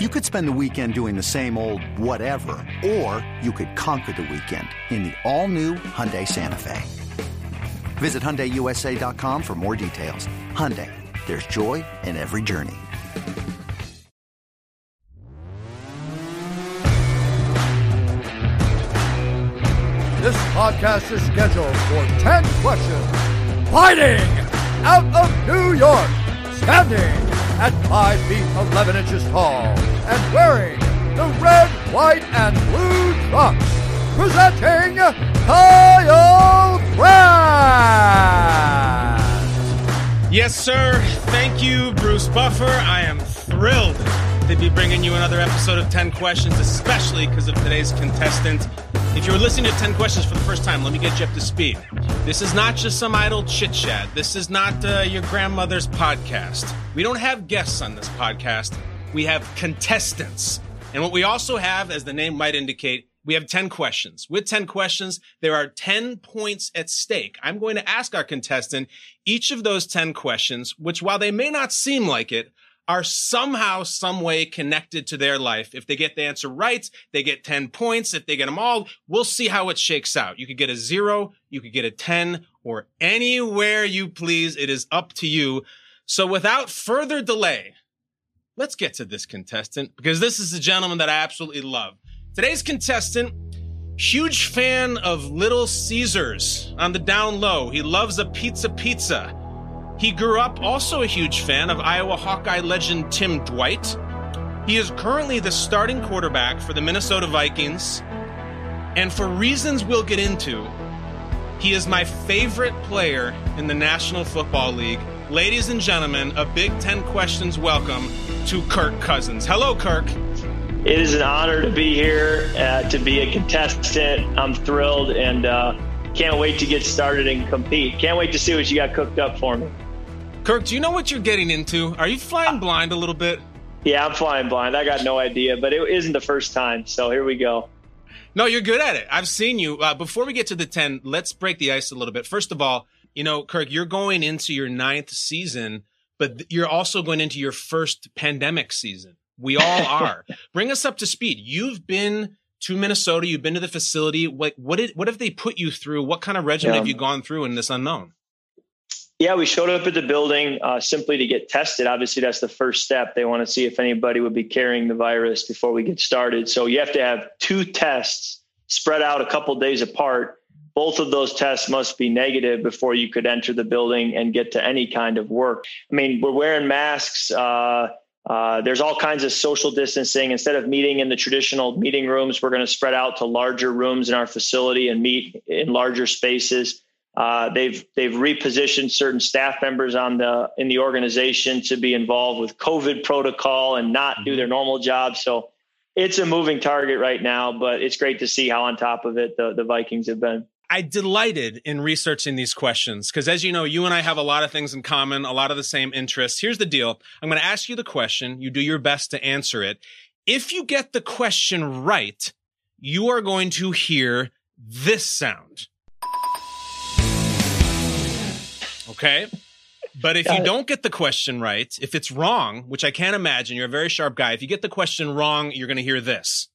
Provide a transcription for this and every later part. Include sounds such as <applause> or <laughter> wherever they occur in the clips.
You could spend the weekend doing the same old whatever, or you could conquer the weekend in the all-new Hyundai Santa Fe. Visit HyundaiUSA.com for more details. Hyundai, there's joy in every journey. This podcast is scheduled for 10 questions. Fighting out of New York, standing at 5 feet 11 inches tall, and wearing the red, white, and blue trunks. Presenting Kyle Brandt! Yes, sir. Thank you, Bruce Buffer. I am thrilled to be bringing you another episode of 10 Questions, especially because of today's contestant. If you're listening to 10 Questions for the first time, let me get you up to speed. This is not just some idle chit chat. This is not uh, your grandmother's podcast. We don't have guests on this podcast, we have contestants. And what we also have, as the name might indicate, we have 10 questions. With 10 questions, there are 10 points at stake. I'm going to ask our contestant each of those 10 questions, which while they may not seem like it, are somehow, some way connected to their life. If they get the answer right, they get 10 points. If they get them all, we'll see how it shakes out. You could get a zero, you could get a 10, or anywhere you please. It is up to you. So without further delay, let's get to this contestant because this is a gentleman that I absolutely love. Today's contestant, huge fan of Little Caesars on the down low. He loves a pizza pizza. He grew up also a huge fan of Iowa Hawkeye legend Tim Dwight. He is currently the starting quarterback for the Minnesota Vikings. And for reasons we'll get into, he is my favorite player in the National Football League. Ladies and gentlemen, a Big Ten Questions welcome to Kirk Cousins. Hello, Kirk. It is an honor to be here, uh, to be a contestant. I'm thrilled and uh, can't wait to get started and compete. Can't wait to see what you got cooked up for me. Kirk, do you know what you're getting into? Are you flying blind a little bit? Yeah, I'm flying blind. I got no idea, but it isn't the first time. So here we go. No, you're good at it. I've seen you. Uh, before we get to the 10, let's break the ice a little bit. First of all, you know, Kirk, you're going into your ninth season, but you're also going into your first pandemic season. We all <laughs> are. Bring us up to speed. You've been to Minnesota. You've been to the facility. What what did what have they put you through? What kind of regimen Yeah. have you gone through in this unknown? Yeah, we showed up at the building uh, simply to get tested. Obviously, that's the first step. They want to see if anybody would be carrying the virus before we get started. So you have to have two tests spread out a couple days apart. Both of those tests must be negative before you could enter the building and get to any kind of work. I mean, we're wearing masks. Uh, uh, there's all kinds of social distancing. Instead of meeting in the traditional meeting rooms, we're going to spread out to larger rooms in our facility and meet in larger spaces. Uh, they've they've repositioned certain staff members on the in the organization to be involved with COVID protocol and not do their normal job. So it's a moving target right now, but it's great to see how on top of it the, the Vikings have been. I delighted in researching these questions because, as you know, you and I have a lot of things in common, a lot of the same interests. Here's the deal I'm going to ask you the question. You do your best to answer it. If you get the question right, you are going to hear this sound. Okay. But if you don't get the question right, if it's wrong, which I can't imagine, you're a very sharp guy. If you get the question wrong, you're going to hear this.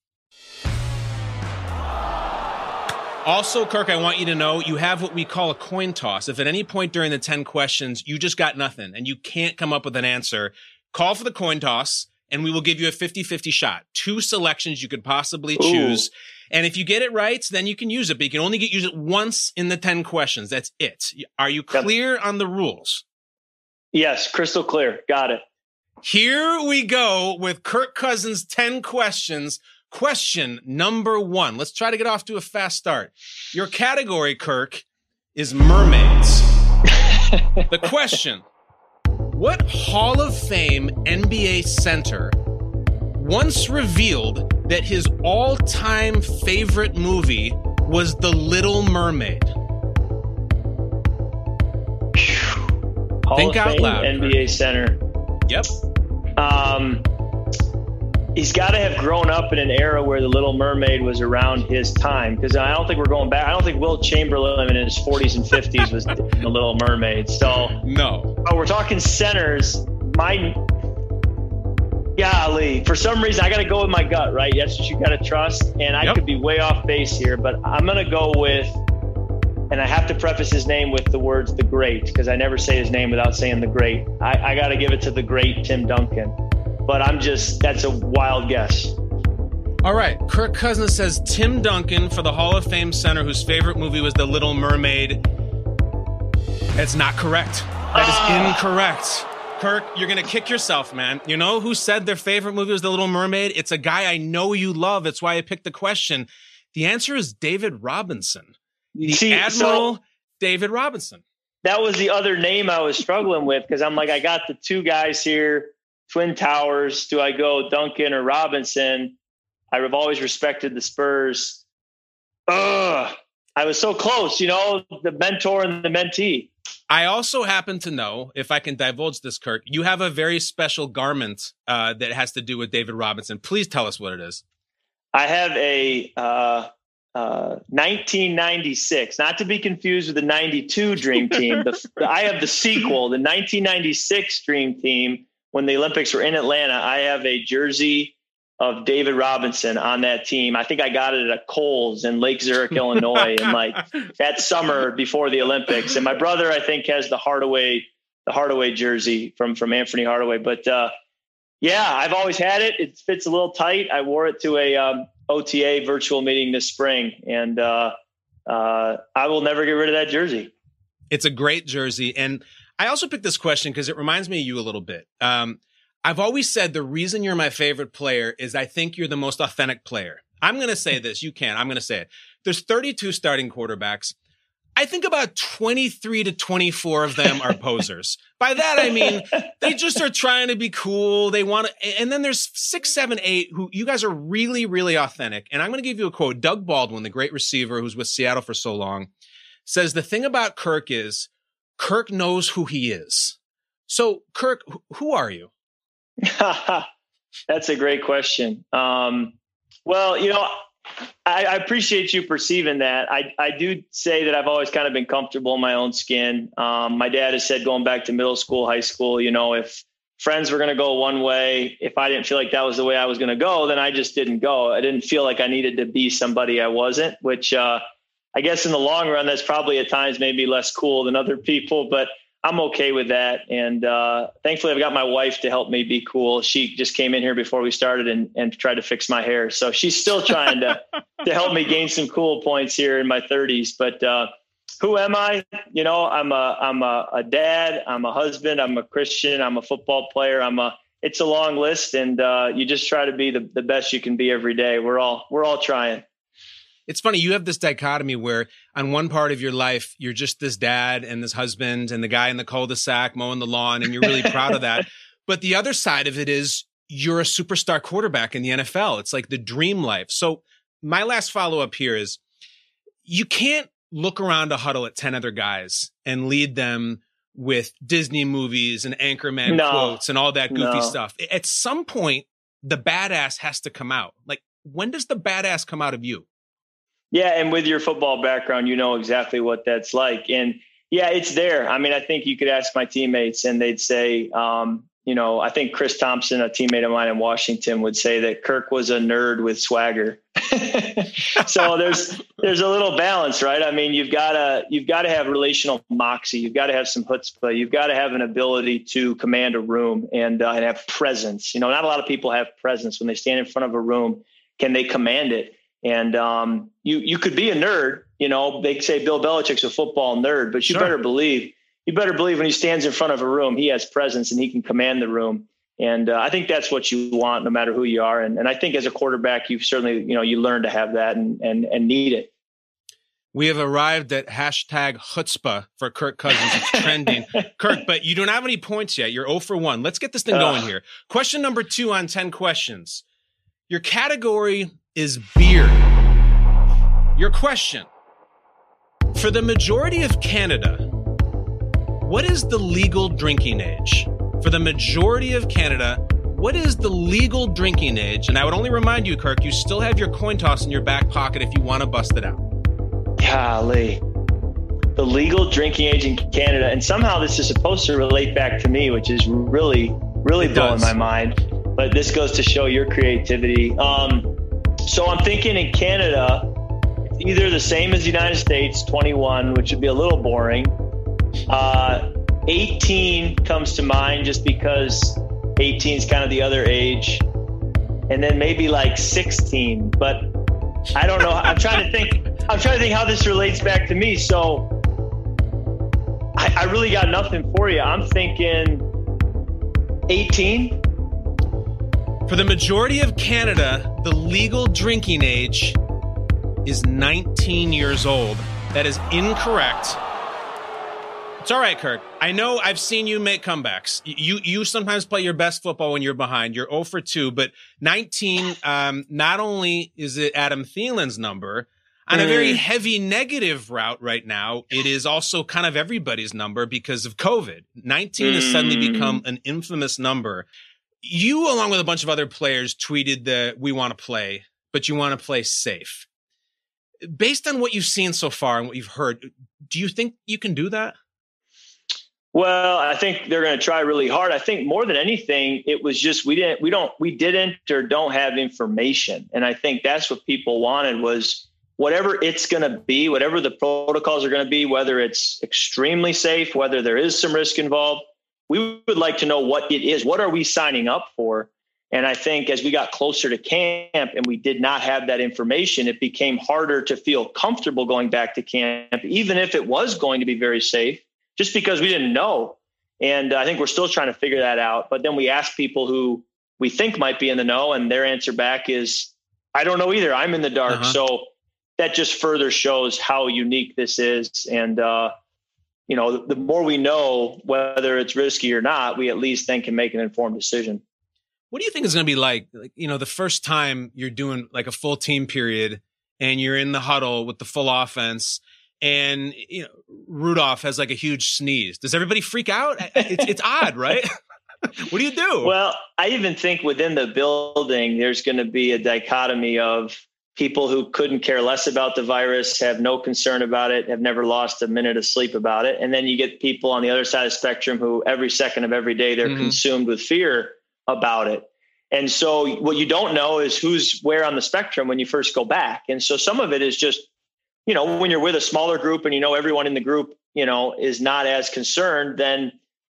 Also, Kirk, I want you to know you have what we call a coin toss. If at any point during the 10 questions you just got nothing and you can't come up with an answer, call for the coin toss and we will give you a 50 50 shot. Two selections you could possibly Ooh. And if you get it right, then you can use it, but you can only get use it once in the 10 questions. That's it. Are you clear on the rules? Yes, crystal clear. Got it. Here we go with Kirk Cousins' 10 questions. Question number one. Let's try to get off to a fast start. Your category, Kirk, is mermaids. <laughs> the question What Hall of Fame NBA center once revealed that his all time favorite movie was The Little Mermaid? Hall Think of out Fame loud, NBA center. Yep. Um, he's got to have grown up in an era where The Little Mermaid was around his time. Because I don't think we're going back. I don't think Wilt Chamberlain in his 40s and 50s was <laughs> The Little Mermaid. So, No. oh, we're talking centers. My golly, for some reason, I got to go with my gut, right? That's what you got to trust. And I Yep. could be way off base here, but I'm going to go with. And I have to preface his name with the words "the great" because I never say his name without saying "the great." I, I got to give it to the great Tim Duncan, but I'm just—that's a wild guess. All right. Kirk Cousins says Tim Duncan for the Hall of Fame center whose favorite movie was The Little Mermaid. That's not correct. That is ah. incorrect. Kirk, you're going to kick yourself, man. You know who said their favorite movie was The Little Mermaid? It's a guy I know you love. It's why I picked the question. The answer is David Robinson. The See, Admiral so David Robinson. that was the other name I was struggling with because I'm like, I got the two guys here, Twin Towers. Do I go Duncan or Robinson? I've always respected the Spurs. Ugh, I was so close, you know, the mentor and the mentee. I also happen to know, if I can divulge this, Kirk, you have a very special garment uh, that has to do with David Robinson. Please tell us what it is. I have a uh, uh, 1996, not to be confused with the 92 <laughs> Dream Team. The, I have the sequel, the 1996 Dream Team. When the Olympics were in Atlanta, I have a jersey of David Robinson on that team. I think I got it at Kohl's in Lake Zurich, <laughs> Illinois, in like that summer before the Olympics. And my brother, I think, has the Hardaway, the Hardaway jersey from from Anfernee Hardaway. But uh, yeah, I've always had it. It fits a little tight. I wore it to a um, OTA virtual meeting this spring, and uh, uh, I will never get rid of that jersey. It's a great jersey. And I also picked this question because it reminds me of you a little bit. Um, I've always said the reason you're my favorite player is I think you're the most authentic player. I'm going to say this. You can. I'm going to say it. There's 32 starting quarterbacks. I think about 23 to 24 of them are <laughs> posers. By that, I mean, they just are trying to be cool. They want to, and then there's six, seven, eight who you guys are really, really authentic. And I'm going to give you a quote. Doug Baldwin, the great receiver who's with Seattle for so long, says the thing about Kirk is Kirk knows who he is. So, Kirk, who are you? <laughs> That's a great question. Um, well, you know, I, I, appreciate you perceiving that. I, I do say that I've always kind of been comfortable in my own skin. Um, my dad has said going back to middle school, high school, you know, if friends were going to go one way, if I didn't feel like that was the way I was going to go, then I just didn't go. I didn't feel like I needed to be somebody I wasn't, which uh, I guess in the long run, that's probably at times maybe less cool than other people, but I'm okay with that. And uh, thankfully, I've got my wife to help me be cool. She just came in here before we started and, and tried to fix my hair. So she's still trying to, <laughs> to help me gain some cool points here in my 30s. But uh, who am I? You know, I'm a I'm a, a, dad. I'm a husband. I'm a Christian. I'm a football player. I'm a. It's a long list, and uh, you just try to be the, the best you can be every day. We're all we're all trying it's funny you have this dichotomy where on one part of your life you're just this dad and this husband and the guy in the cul-de-sac mowing the lawn and you're really proud of that. <laughs> But the other side of it is you're a superstar quarterback in the NFL it's like the dream life. So my last follow up here is you can't look around a huddle at 10 other guys and lead them with Disney movies and anchorman no, quotes and all that goofy no. stuff. At some point the badass has to come out. Like when does the badass come out of you yeah, and with your football background, you know exactly what that's like. And yeah, it's there. I mean, I think you could ask my teammates, and they'd say, um, you know, I think Chris Thompson, a teammate of mine in Washington, would say that Kirk was a nerd with swagger. <laughs> so there's there's a little balance, right? I mean, you've got to you've got to have relational moxie. You've got to have some chutzpah. You've got to have an ability to command a room and uh, and have presence. You know, not a lot of people have presence when they stand in front of a room. Can they command it? And um, you you could be a nerd, you know. They say Bill Belichick's a football nerd, but you Sure. better believe you better believe when he stands in front of a room, he has presence and he can command the room. And uh, I think that's what you want, no matter who you are. And, and I think as a quarterback, you've certainly you know you learn to have that and and and need it. We have arrived at hashtag chutzpah for Kirk Cousins. It's trending. <laughs> Kirk, but you don't have any points yet. You're 0 for 1. Let's get this thing going here. Question number two on 10 questions. Your category is beer. Your question For the majority of Canada, what is the legal drinking age? For the majority of Canada, what is the legal drinking age? And I would only remind you, Kirk, you still have your coin toss in your back pocket if you want to bust it out. Golly. The legal drinking age in Canada, and somehow this is supposed to relate back to me, which is really, really It blowing does. my mind. But this goes to show your creativity. Um, so I'm thinking in Canada, either the same as the United States, 21, which would be a little boring. Uh, 18 comes to mind just because 18 is kind of the other age. And then maybe like 16, but I don't know. I'm trying to think. I'm trying to think how this relates back to me. So I, I really got nothing for you. I'm thinking 18. For the majority of Canada, the legal drinking age is 19 years old. That is incorrect. It's all right, Kirk. I know I've seen you make comebacks. You you sometimes play your best football when you're behind. You're 0 for 2, but 19 um, not only is it Adam Thielen's number, on a very Mm. heavy negative route right now, it is also kind of everybody's number because of COVID. 19 has suddenly Mm. become an infamous number. You, along with a bunch of other players, tweeted that we want to play, but you want to play safe. Based on what you've seen so far and what you've heard, do you think you can do that? Well, I think they're going to try really hard. I think more than anything, it was just we didn't, we don't, we didn't or don't have information, and I think that's what people wanted was whatever it's going to be, whatever the protocols are going to be, whether it's extremely safe, whether there is some risk involved. We would like to know what it is. What are we signing up for? And I think as we got closer to camp and we did not have that information, it became harder to feel comfortable going back to camp, even if it was going to be very safe, just because we didn't know. And I think we're still trying to figure that out. But then we ask people who we think might be in the know, and their answer back is, I don't know either. I'm in the dark. Uh-huh. So that just further shows how unique this is. And, uh, you know, the more we know whether it's risky or not, we at least then can make an informed decision. What do you think is going to be like, like, you know, the first time you're doing like a full team period and you're in the huddle with the full offense and, you know, Rudolph has like a huge sneeze. Does everybody freak out? It's, it's odd, right? <laughs> what do you do? Well, I even think within the building, there's going to be a dichotomy of people who couldn't care less about the virus, have no concern about it, have never lost a minute of sleep about it. And then you get people on the other side of the spectrum who every second of every day they're Mhm. consumed with fear about it. And so what you don't know is who's where on the spectrum when you first go back. And so some of it is just, you know, when you're with a smaller group and you know everyone in the group, you know, is not as concerned, then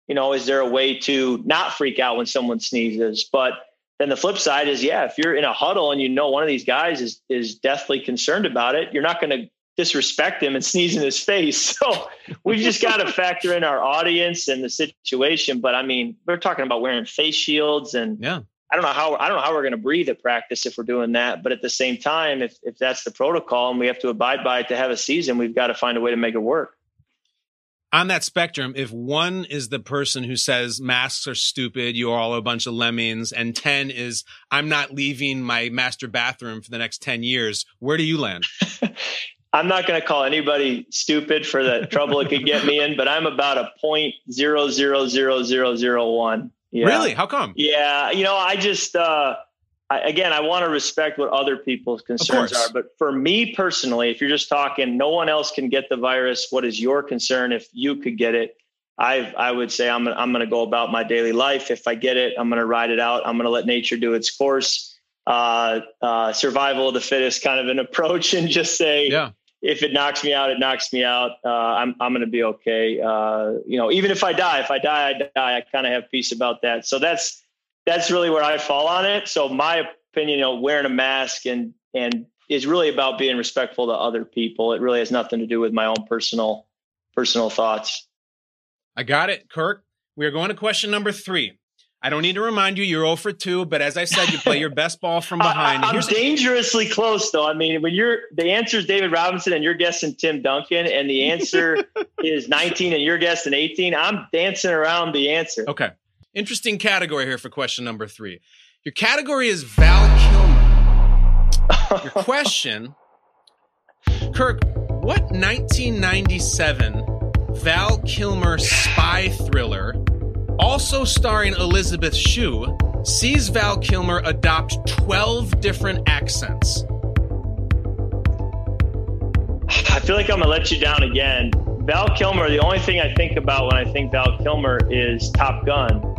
you know, is there a way to not freak out when someone sneezes? But then the flip side is, yeah, if you're in a huddle and you know one of these guys is is deathly concerned about it, you're not going to disrespect him and <laughs> sneeze in his face. So we've just got to <laughs> factor in our audience and the situation. But I mean, we're talking about wearing face shields and yeah. I don't know how I don't know how we're going to breathe at practice if we're doing that. But at the same time, if if that's the protocol and we have to abide by it to have a season, we've got to find a way to make it work. On that spectrum, if one is the person who says masks are stupid, you are all a bunch of lemmings, and 10 is I'm not leaving my master bathroom for the next 10 years, where do you land? <laughs> I'm not going to call anybody stupid for the trouble it could get me in, but I'm about a point zero zero zero zero zero one. Yeah. Really? How come? Yeah. You know, I just, uh, I, again, I want to respect what other people's concerns are. But for me personally, if you're just talking, no one else can get the virus. What is your concern if you could get it? I I would say I'm I'm going to go about my daily life. If I get it, I'm going to ride it out. I'm going to let nature do its course. Uh, uh, survival of the fittest kind of an <laughs> approach, and just say, Yeah. if it knocks me out, it knocks me out. Uh, I'm I'm going to be okay. Uh, you know, even if I die, if I die, I die. I kind of have peace about that. So that's that's really where I fall on it. So my opinion, you know, wearing a mask and and is really about being respectful to other people. It really has nothing to do with my own personal personal thoughts. I got it, Kirk. We are going to question number three. I don't need to remind you, you're 0 for 2, but as I said, you play your best ball from <laughs> behind. I, am dangerously close, though. I mean, when you're the answer is David Robinson and you're guessing Tim Duncan, and the answer <laughs> is 19 and you're guessing 18, I'm dancing around the answer. Okay. Interesting category here for question number three. Your category is Val Kilmer. Your <laughs> question, Kirk, what 1997 Val Kilmer spy thriller, also starring Elizabeth Shue, sees Val Kilmer adopt 12 different accents? I feel like I'm gonna let you down again. Val Kilmer, the only thing I think about when I think Val Kilmer is Top Gun.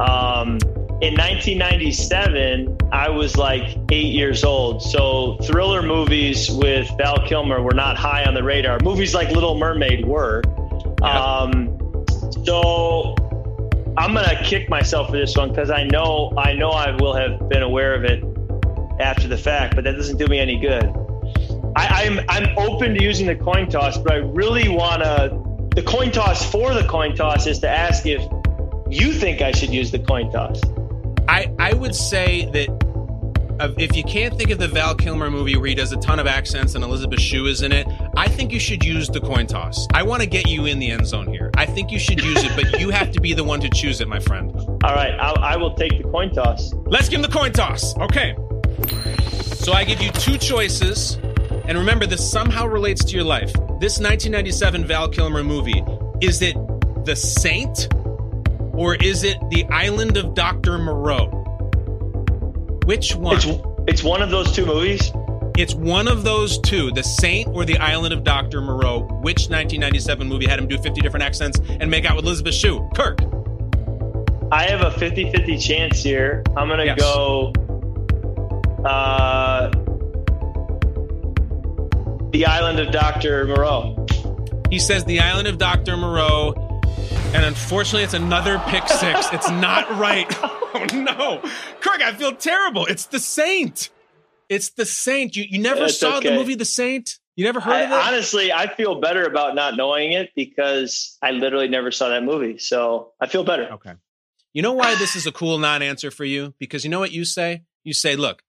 Um, in 1997, I was like eight years old. So thriller movies with Val Kilmer were not high on the radar. Movies like Little Mermaid were. Yeah. Um, so I'm gonna kick myself for this one because I know I know I will have been aware of it after the fact, but that doesn't do me any good. I, I'm I'm open to using the coin toss, but I really want to. The coin toss for the coin toss is to ask if you think I should use the coin toss. I I would say that if you can't think of the Val Kilmer movie where he does a ton of accents and Elizabeth Shue is in it, I think you should use the coin toss. I want to get you in the end zone here. I think you should use it, but you have to be the one to choose it, my friend. All right, I'll, I will take the coin toss. Let's give him the coin toss. Okay. So I give you two choices and remember, this somehow relates to your life. This 1997 Val Kilmer movie, is it The Saint or is it The Island of Dr. Moreau? Which one? It's, it's one of those two movies. It's one of those two, The Saint or The Island of Dr. Moreau. Which 1997 movie had him do 50 different accents and make out with Elizabeth Shue? Kirk. I have a 50 50 chance here. I'm going to yes. go. Uh, the island of Dr. Moreau. He says the island of Dr. Moreau. And unfortunately, it's another pick six. It's <laughs> not right. Oh <laughs> no. Craig, I feel terrible. It's the Saint. It's the Saint. You you never it's saw okay. the movie The Saint? You never heard I, of it? Honestly, I feel better about not knowing it because I literally never saw that movie. So I feel better. Okay. You know why this is a cool non answer for you? Because you know what you say? You say, look,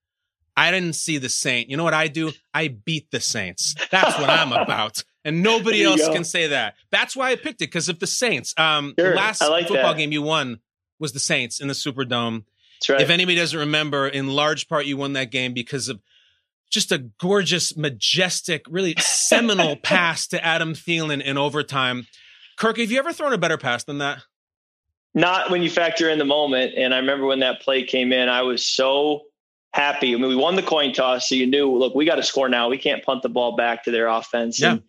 I didn't see the saint. You know what I do? I beat the saints. That's what I'm <laughs> about. And nobody else go. can say that. That's why I picked it because of the Saints. Um, sure, last like football that. game you won was the Saints in the Superdome. Right. If anybody doesn't remember, in large part you won that game because of just a gorgeous, majestic, really <laughs> seminal pass to Adam Thielen in overtime. Kirk, have you ever thrown a better pass than that? Not when you factor in the moment. And I remember when that play came in, I was so happy. I mean, we won the coin toss, so you knew, look, we got to score now. We can't punt the ball back to their offense. Yeah. And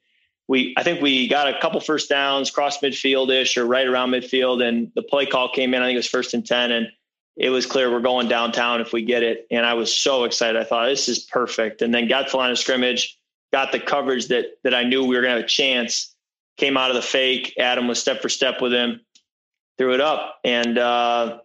we, I think we got a couple first downs, cross midfield ish or right around midfield, and the play call came in. I think it was first and ten, and it was clear we're going downtown if we get it. And I was so excited. I thought this is perfect. And then got to the line of scrimmage, got the coverage that that I knew we were going to have a chance. Came out of the fake. Adam was step for step with him, threw it up, and. uh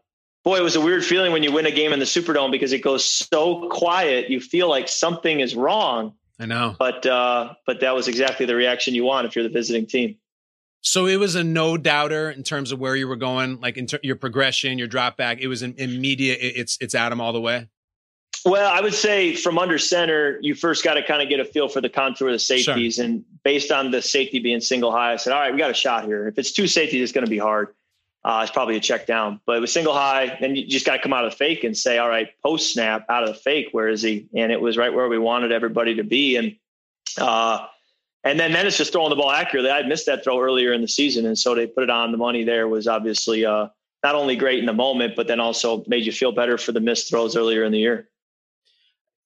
boy, it was a weird feeling when you win a game in the Superdome because it goes so quiet. You feel like something is wrong. I know, but uh, but that was exactly the reaction you want if you're the visiting team. So it was a no doubter in terms of where you were going, like in ter- your progression, your drop back. It was an immediate. It's it's Adam all the way. Well, I would say from under center, you first got to kind of get a feel for the contour of the safeties, sure. and based on the safety being single high, I said, all right, we got a shot here. If it's two safeties, it's going to be hard uh, it's probably a check down. But it was single high, then you just got to come out of the fake and say, all right, post snap out of the fake, where is he? And it was right where we wanted everybody to be. And uh, and then then it's just throwing the ball accurately. I missed that throw earlier in the season, and so they put it on the money. There was obviously uh, not only great in the moment, but then also made you feel better for the missed throws earlier in the year.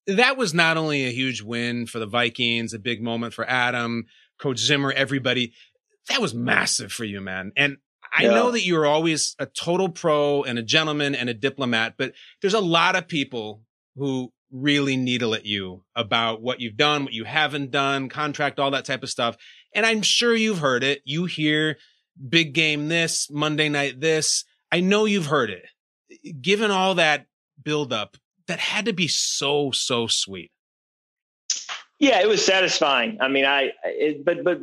That was not only a huge win for the Vikings, a big moment for Adam, Coach Zimmer, everybody. That was massive for you, man. And I yeah. know that you're always a total pro and a gentleman and a diplomat, but there's a lot of people who really needle at you about what you've done, what you haven't done, contract, all that type of stuff. And I'm sure you've heard it. You hear big game this, Monday night this. I know you've heard it. Given all that buildup, that had to be so, so sweet. Yeah, it was satisfying. I mean, I, it, but, but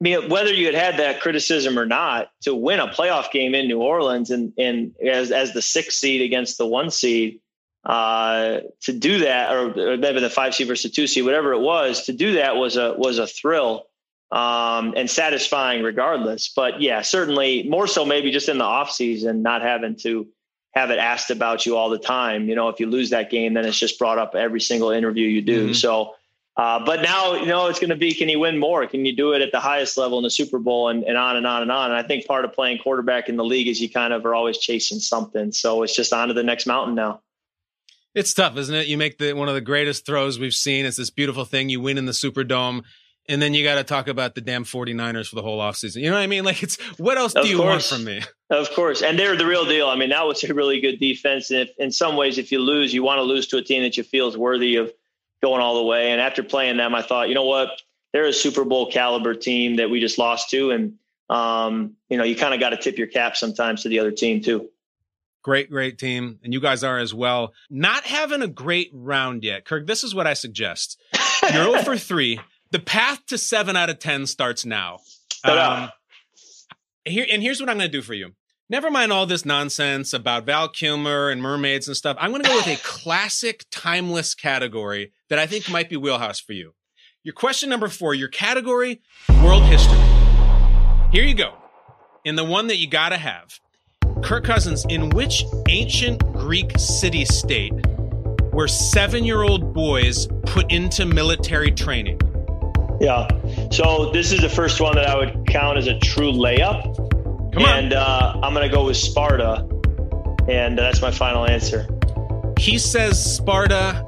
I mean, whether you had had that criticism or not, to win a playoff game in New Orleans and, and as, as the sixth seed against the one seed, uh, to do that, or, or, maybe the five seed versus the two seed, whatever it was, to do that was a was a thrill um, and satisfying, regardless. But yeah, certainly more so, maybe just in the off season, not having to have it asked about you all the time. You know, if you lose that game, then it's just brought up every single interview you do. Mm-hmm. So, uh, but now, you know, it's going to be, can you win more? Can you do it at the highest level in the Super Bowl and, and on and on and on? And I think part of playing quarterback in the league is you kind of are always chasing something. So it's just on to the next mountain now. It's tough, isn't it? You make the one of the greatest throws we've seen. It's this beautiful thing. You win in the Superdome, and then you got to talk about the damn 49ers for the whole offseason. You know what I mean? Like, it's what else of do you course. want from me? Of course. And they're the real deal. I mean, that was a really good defense. And if, in some ways, if you lose, you want to lose to a team that you feel is worthy of going all the way. And after playing them, I thought, you know what? They're a Super Bowl caliber team that we just lost to. And, um, you know, you kind of got to tip your cap sometimes to the other team, too. Great, great team. And you guys are as well. Not having a great round yet. Kirk, this is what I suggest. You're <laughs> 0 for 3. The path to 7 out of 10 starts now. Um, here, and here's what I'm going to do for you. Never mind all this nonsense about Val Kilmer and mermaids and stuff. I'm going to go with a <laughs> classic, timeless category that I think might be wheelhouse for you. Your question number four, your category, world history. Here you go. In the one that you got to have. Kirk Cousins, in which ancient Greek city state were seven year old boys put into military training? Yeah. So this is the first one that I would count as a true layup. Come on. And uh, I'm going to go with Sparta. And that's my final answer. He says Sparta.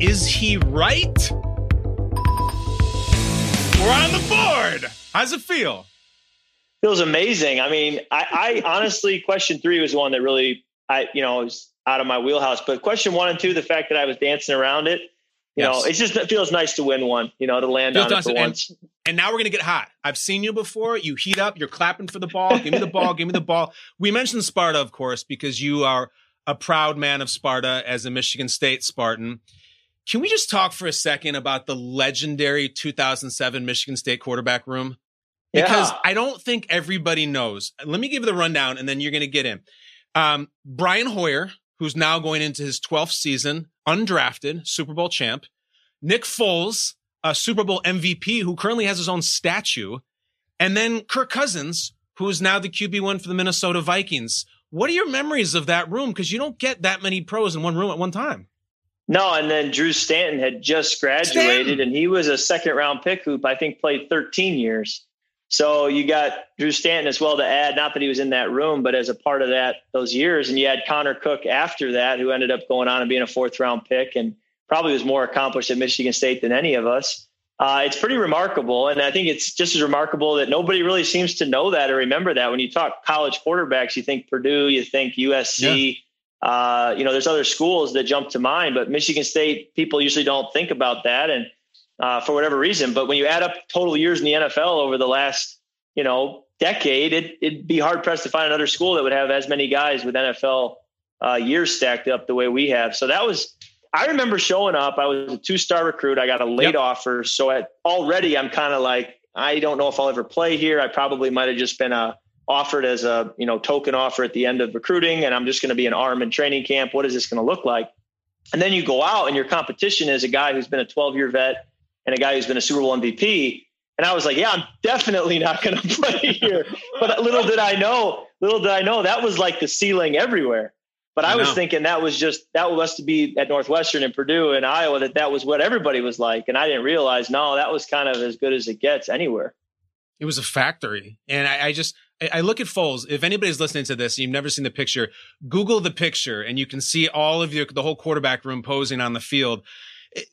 Is he right? We're on the board. How's it feel? feels amazing. I mean, I, I honestly, question three was the one that really, I, you know, was out of my wheelhouse. But question one and two, the fact that I was dancing around it, you yes. know, it's just it feels nice to win one. You know, to land feels on it for and, once. And now we're gonna get hot. I've seen you before. You heat up. You're clapping for the ball. Give me the ball. give me the ball. We mentioned Sparta, of course, because you are a proud man of Sparta as a Michigan State Spartan. Can we just talk for a second about the legendary 2007 Michigan State quarterback room? because yeah. I don't think everybody knows. Let me give you the rundown and then you're going to get in. Um, Brian Hoyer, who's now going into his 12th season, undrafted Super Bowl champ. Nick Foles, a Super Bowl MVP who currently has his own statue. And then Kirk Cousins, who is now the QB1 for the Minnesota Vikings. What are your memories of that room? Because you don't get that many pros in one room at one time. No, and then Drew Stanton had just graduated Stanton. and he was a second round pick who I think played 13 years. So you got Drew Stanton as well to add, not that he was in that room, but as a part of that those years. And you had Connor Cook after that, who ended up going on and being a fourth round pick and probably was more accomplished at Michigan State than any of us. Uh, it's pretty remarkable. And I think it's just as remarkable that nobody really seems to know that or remember that. When you talk college quarterbacks, you think Purdue, you think USC. Yeah. Uh, you know, there's other schools that jump to mind, but Michigan State people usually don't think about that. And uh, for whatever reason. But when you add up total years in the NFL over the last, you know, decade, it, it'd be hard pressed to find another school that would have as many guys with NFL uh, years stacked up the way we have. So that was, I remember showing up. I was a two star recruit. I got a late yep. offer. So at, already I'm kind of like, I don't know if I'll ever play here. I probably might have just been a, offered as a you know token offer at the end of recruiting and i'm just going to be an arm in training camp what is this going to look like and then you go out and your competition is a guy who's been a 12 year vet and a guy who's been a Super Bowl MVP. And I was like, yeah, I'm definitely not going <laughs> to play here. But little did I know, little did I know that was like the ceiling everywhere. But I, I was thinking that was just that was to be at Northwestern and Purdue and Iowa that that was what everybody was like, and I didn't realize no, that was kind of as good as it gets anywhere. It was a factory, and I, I just I look at Foles. If anybody's listening to this, and you've never seen the picture, Google the picture, and you can see all of your the whole quarterback room posing on the field.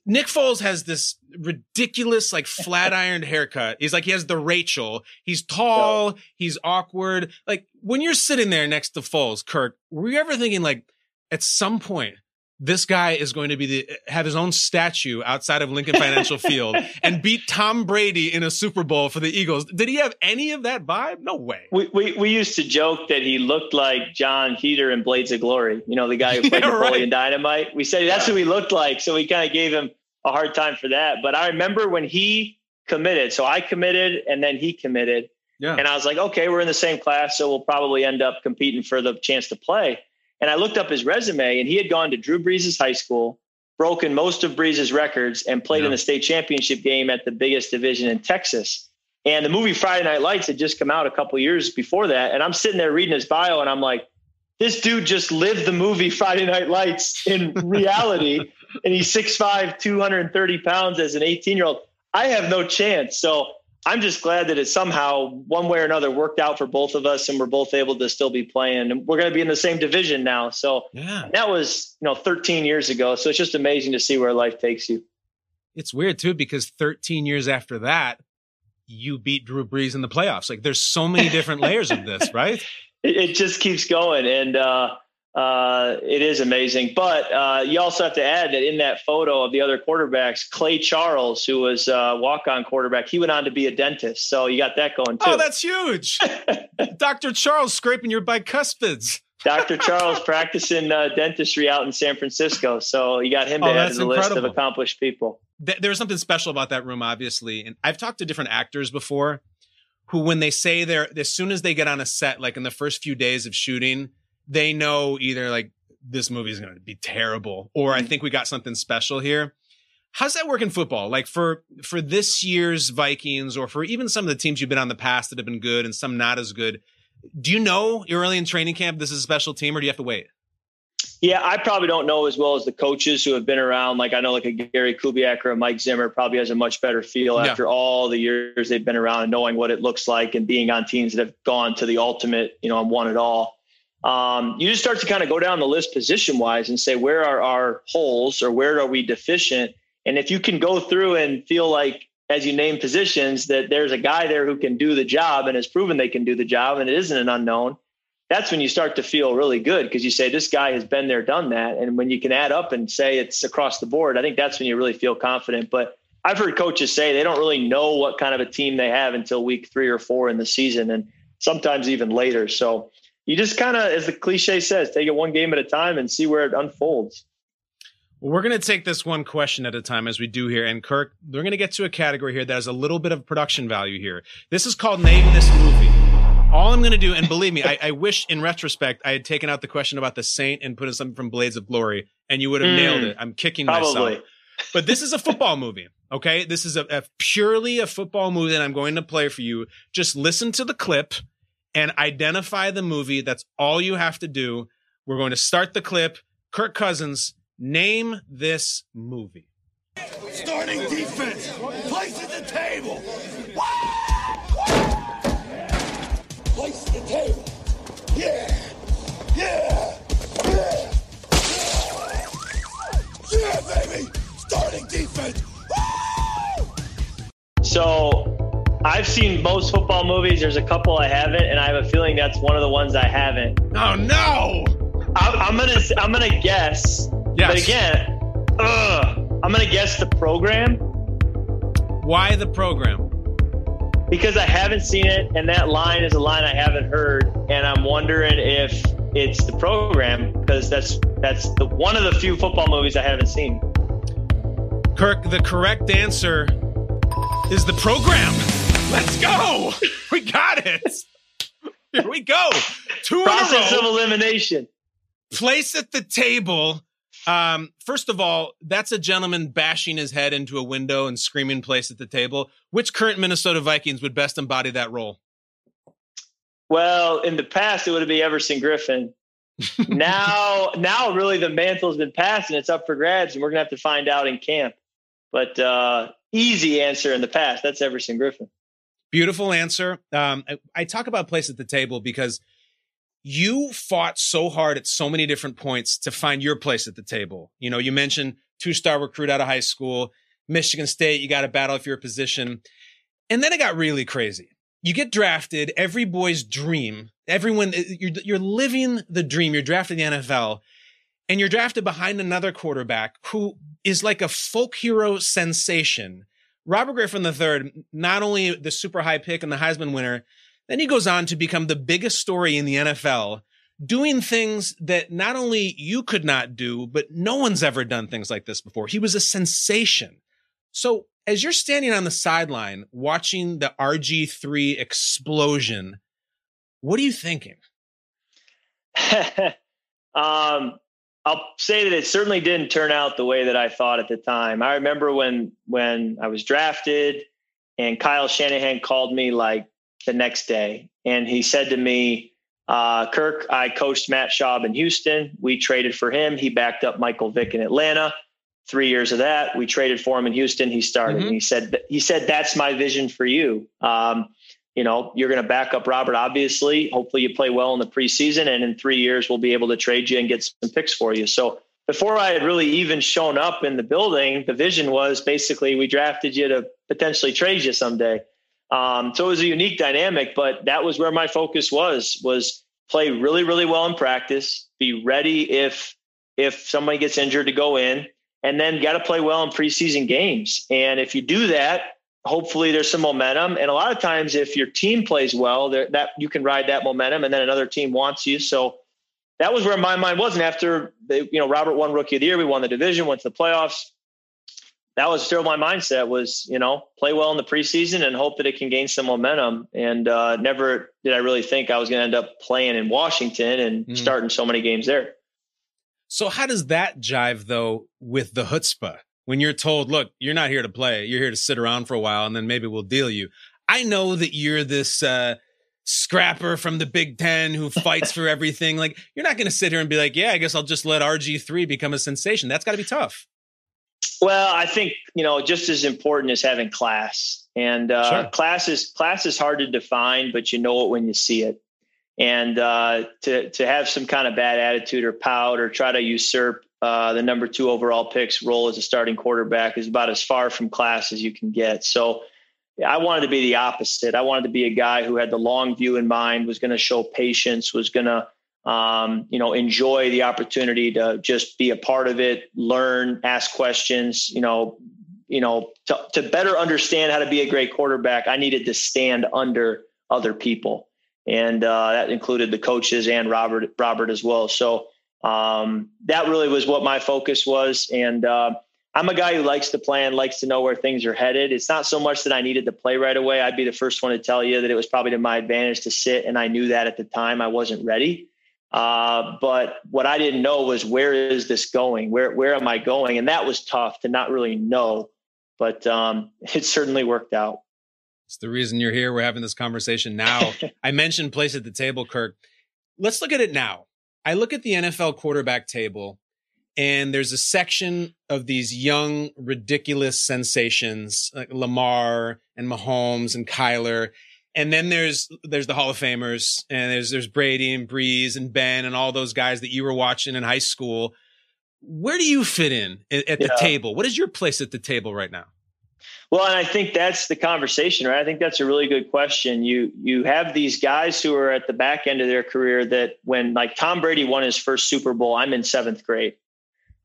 Nick Foles has this ridiculous, like <laughs> flat ironed haircut. He's like, he has the Rachel. He's tall. He's awkward. Like when you're sitting there next to Foles, Kirk, were you ever thinking like at some point, this guy is going to be the have his own statue outside of Lincoln Financial Field <laughs> and beat Tom Brady in a Super Bowl for the Eagles. Did he have any of that vibe? No way. We we, we used to joke that he looked like Jon Heder in Blades of Glory. You know, the guy who played <laughs> yeah, Napoleon right. Dynamite. We said that's yeah. who he looked like, so we kind of gave him a hard time for that. But I remember when he committed. So I committed and then he committed. Yeah. And I was like, okay, we're in the same class, so we'll probably end up competing for the chance to play. And I looked up his resume, and he had gone to Drew Brees' high school, broken most of Brees' records, and played yeah. in the state championship game at the biggest division in Texas. And the movie Friday Night Lights had just come out a couple years before that. And I'm sitting there reading his bio, and I'm like, this dude just lived the movie Friday Night Lights in <laughs> reality, and he's 6'5, 230 pounds as an 18 year old. I have no chance. So I'm just glad that it somehow, one way or another, worked out for both of us, and we're both able to still be playing. And we're going to be in the same division now. So yeah. that was, you know, 13 years ago. So it's just amazing to see where life takes you. It's weird too because 13 years after that, you beat Drew Brees in the playoffs. Like there's so many different layers of this, right? <laughs> It, it, just keeps going, and uh, uh, it is amazing. But uh, you also have to add that in that photo of the other quarterbacks, Clay Charles, who was a walk-on quarterback, he went on to be a dentist. So you got that going too. Oh, that's huge, <laughs> Doctor Charles scraping your bicuspids. Dr. <laughs> Charles practicing uh, dentistry out in San Francisco. So you got him to oh, add to the incredible. list of accomplished people. Th- there's something special about that room, obviously. And I've talked to different actors before who, when they say they're, as soon as they get on a set, like in the first few days of shooting, they know either like this movie is going to be terrible or I mm-hmm. think we got something special here. How's that work in football? Like for for this year's Vikings or for even some of the teams you've been on the past that have been good and some not as good do you know early in training camp this is a special team, or do you have to wait? Yeah, I probably don't know as well as the coaches who have been around. Like I know, like a Gary Kubiak or a Mike Zimmer probably has a much better feel yeah. after all the years they've been around and knowing what it looks like and being on teams that have gone to the ultimate, you know, and won it all. Um, you just start to kind of go down the list position wise and say where are our holes or where are we deficient, and if you can go through and feel like as you name positions that there's a guy there who can do the job and has proven they can do the job and it isn't an unknown that's when you start to feel really good because you say this guy has been there done that. And when you can add up and say it's across the board i think that's when you really feel confident. But i've heard coaches say they don't really know what kind of a team they have until week three or four in the season and sometimes even later. So you just kind of as the cliche says take it one game at a time and see where it unfolds well, we're going to take this one question at a time as we do here. And Kirk, we're going to get to a category here that has a little bit of production value here. This is called Name This Movie. All I'm going to do, and believe me, I, I, wish in retrospect I had taken out the question about the saint and put in something from Blades of Glory, and you would have mm, nailed it. I'm kicking probably. myself. But this is a football movie, okay? This is a, a purely a football movie that I'm going to play for you. Just listen to the clip and identify the movie. That's all you have to do. We're going to start the clip. Kirk Cousins, Name this movie. Starting defense. Place at the table. Place at the table. Yeah. Yeah. Yeah. Yeah, baby. Starting defense. So I've seen most football movies. There's a couple I haven't, and I have a feeling that's one of the ones I haven't. Oh no! I'm, I'm gonna I'm gonna guess Yes. But again, ugh, I'm going to guess the program. Why the program? Because I haven't seen it, and that line is a line I haven't heard, and I'm wondering if it's the program because that's that's the one of the few football movies I haven't seen. Kirk, the correct answer is the program. Let's go. <laughs> We got it. Here we go. Two Process of elimination. Place at the table um, first of all, that's a gentleman bashing his head into a window and screaming place at the table. Which current Minnesota Vikings would best embody that role? Well, in the past, it would be Everson Griffen. <laughs> now, now, really, the mantle's been passed and it's up for grabs, and we're gonna have to find out in camp. But uh, easy answer in the past. That's Everson Griffen. Beautiful answer. Um, I, I talk about place at the table because you fought so hard at so many different points to find your place at the table. You know, you mentioned two star recruit out of high school, Michigan State, you got to battle for your position. And then it got really crazy. You get drafted, every boy's dream, everyone, uh, you're, you're living the dream. You're drafted in the NFL and you're drafted behind another quarterback who is like a folk hero sensation. Robert Griffin III, not only the super high pick and the Heisman winner, then he goes on to become the biggest story in the NFL, doing things that not only you could not do, but no one's ever done things like this before. He was a sensation. So as you're standing on the sideline watching the RG3 explosion, what are you thinking? <laughs> um, I'll say that it certainly didn't turn out the way that I thought at the time. I remember when when I was drafted and Kyle Shanahan called me like the next day. And he said to me, Uh, Kirk, I coached Matt Schaub in Houston. We traded for him. He backed up Michael Vick in Atlanta. Three years of that, we traded for him in Houston. He started. Mm-hmm. And he said, "He said that's my vision for you. Um, you know, you're going to back up Robert. Obviously, hopefully, you play well in the preseason, and in three years, we'll be able to trade you and get some picks for you." So before I had really even shown up in the building, the vision was basically we drafted you to potentially trade you someday. Um, so it was a unique dynamic, but that was where my focus was, was play really, really well in practice, be ready if, if somebody gets injured to go in and then got to play well in preseason games. And if you do that, hopefully there's some momentum. And a lot of times if your team plays well, that you can ride that momentum and then another team wants you. So that was where my mind was. And after the, you know, Robert won rookie of the year, we won the division, went to the playoffs that was still my mindset was, you know, play well in the preseason and hope that it can gain some momentum. And uh, never did I really think I was going to end up playing in Washington and mm. starting so many games there. So how does that jive though with the chutzpah? When you're told, look, you're not here to play, you're here to sit around for a while and then maybe we'll deal you. I know that you're this uh, scrapper from the Big Ten who fights for <laughs> everything. Like you're not going to sit here and be like, yeah, I guess I'll just let RG3 become a sensation. That's got to be tough. Well, I think you know just as important as having class, and uh, sure. class is class is hard to define, but you know it when you see it. And uh, to to have some kind of bad attitude or pout or try to usurp uh, the number two overall pick's role as a starting quarterback is about as far from class as you can get. So. I wanted to be the opposite. I wanted to be a guy who had the long view in mind, was going to show patience, was going to um, you know, enjoy the opportunity to just be a part of it, learn, ask questions, you know, you know, to, to better understand how to be a great quarterback, I needed to stand under other people. And uh, that included the coaches and Robert, Robert as well. So um, that really was what my focus was. And uh, I'm a guy who likes to plan, likes to know where things are headed. It's not so much that I needed to play right away. I'd be the first one to tell you that it was probably to my advantage to sit. And I knew that at the time I wasn't ready. Uh, but what I didn't know was where is this going? Where where am I going? And that was tough to not really know. But um, <laughs> it certainly worked out. It's the reason you're here. We're having this conversation now. <laughs> I mentioned place at the table, Kirk. Let's look at it now. I look at the NFL quarterback table, and there's a section of these young, ridiculous sensations like Lamar and Mahomes and Kyler and then there's there's the Hall of Famers, and there's there's Brady and Brees and Ben and all those guys that you were watching in high school. Where do you fit in at, the yeah. table? What is your place at the table right now? Well, and I think that's the conversation, right? I think that's a really good question. You you have these guys who are at the back end of their career that when like Tom Brady won his first Super Bowl, I'm in seventh grade.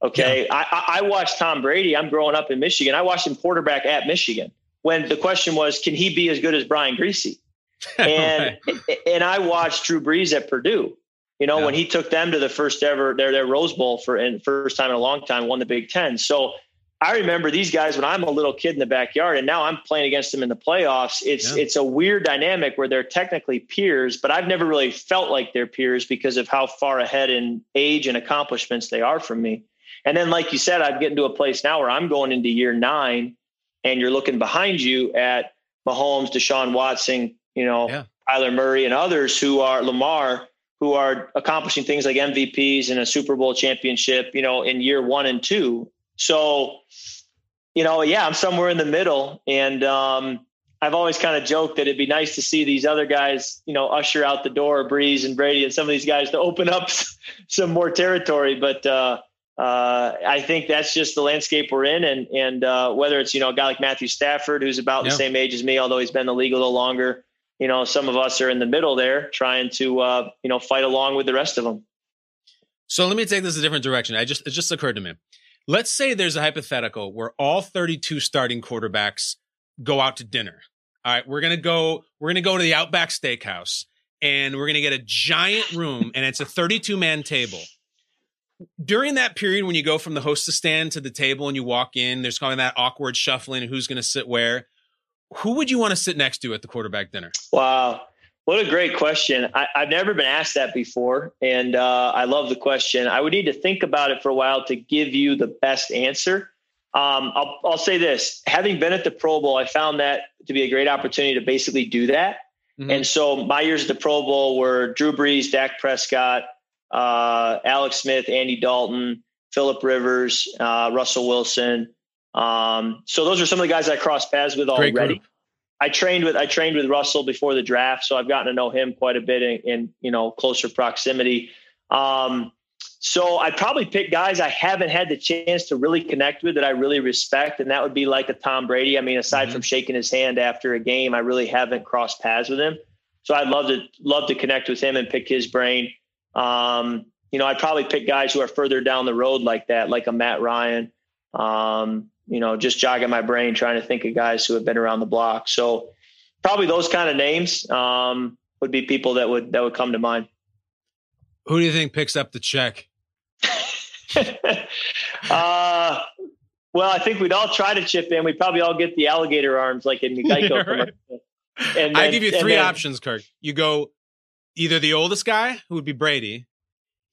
Okay, yeah. I, I watched Tom Brady. I'm growing up in Michigan. I watched him quarterback at Michigan when the question was, can he be as good as Brian Griese? <laughs> And right. and I watched Drew Brees at Purdue. You know, yeah. when he took them to the first ever their their Rose Bowl for and first time in a long time, won the Big Ten. So I remember these guys when I'm a little kid in the backyard, and now I'm playing against them in the playoffs. It's yeah. it's a weird dynamic where they're technically peers, but I've never really felt like they're peers because of how far ahead in age and accomplishments they are from me. And then, like you said, I'm getting to a place now where I'm going into year nine, and you're looking behind you at Mahomes, Deshaun Watson, you know, yeah. Kyler Murray and others who are Lamar, who are accomplishing things like MVPs and a Super Bowl championship, you know, in year one and two. So, you know, yeah, I'm somewhere in the middle. And um, I've always kind of joked that it'd be nice to see these other guys, you know, usher out the door, Brees and Brady and some of these guys to open up <laughs> some more territory. But uh, uh, I think that's just the landscape we're in. And, and uh, whether it's, you know, a guy like Matthew Stafford, who's about yeah. the same age as me, although he's been in the league a little longer, you know, some of us are in the middle there trying to, uh, you know, fight along with the rest of them. So let me take this a different direction. I just, it just occurred to me. Let's say there's a hypothetical where all 32 starting quarterbacks go out to dinner. All right. We're to go, we're to go to the Outback Steakhouse and we're to get a giant room and it's a 32 man table. During that period, when you go from the hostess stand to the table and you walk in, there's kind of that awkward shuffling who's going to sit where who would you want to sit next to at the quarterback dinner? Wow. What a great question. I, have never been asked that before. And uh, I love the question. I would need to think about it for a while to give you the best answer. Um, I'll, I'll, say this having been at the Pro Bowl, I found that to be a great opportunity to basically do that. Mm-hmm. And so my years at the Pro Bowl were Drew Brees, Dak Prescott, uh, Alex Smith, Andy Dalton, Philip Rivers, uh, Russell Wilson. Um, so those are some of the guys I crossed paths with already. I trained with I trained with Russell before the draft, so I've gotten to know him quite a bit in, in you know closer proximity. Um, so I'd probably pick guys I haven't had the chance to really connect with that I really respect, and that would be like a Tom Brady. I mean, aside mm-hmm. from shaking his hand after a game, I really haven't crossed paths with him. So I'd love to love to connect with him and pick his brain. Um, you know, I'd probably pick guys who are further down the road like that, like a Matt Ryan. Um, you know, just jogging my brain trying to think of guys who have been around the block. So probably those kind of names um, would be people that would that would come to mind. Who do you think picks up the check? <laughs> uh, well, I think we'd all try to chip in. We'd probably all get the alligator arms like in the Geico <laughs> commercial. And I give you three then, options, Kirk. You go either the oldest guy, who would be Brady,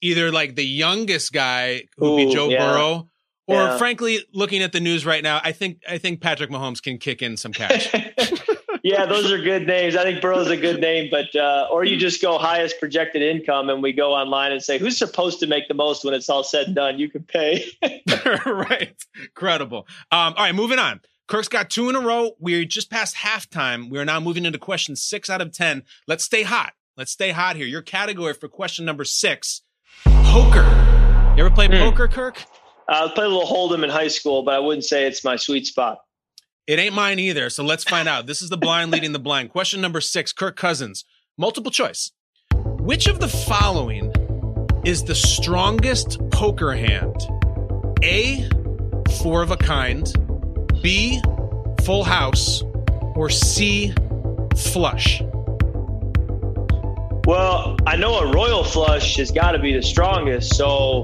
either like the youngest guy, who would be Joe yeah. Burrow, or yeah. frankly, looking at the news right now, I think I think Patrick Mahomes can kick in some cash. <laughs> yeah, those are good names. I think Burrow's a good name, but uh, or you just go highest projected income, and we go online and say who's supposed to make the most when it's all said and done. You can pay. <laughs> <laughs> right, incredible. Um, all right, moving on. Kirk's got two in a row. We're just past halftime. We are now moving into question six out of ten. Let's stay hot. Let's stay hot here. Your category for question number six: poker. You ever play mm. poker, Kirk? I played a little Hold'em in high school, but I wouldn't say it's my sweet spot. It ain't mine either. So let's find out. This is the blind leading the blind. Question number six Kirk Cousins. Multiple choice. Which of the following is the strongest poker hand? A, four of a kind, B, full house, or C, flush? Well, I know a royal flush has got to be the strongest. So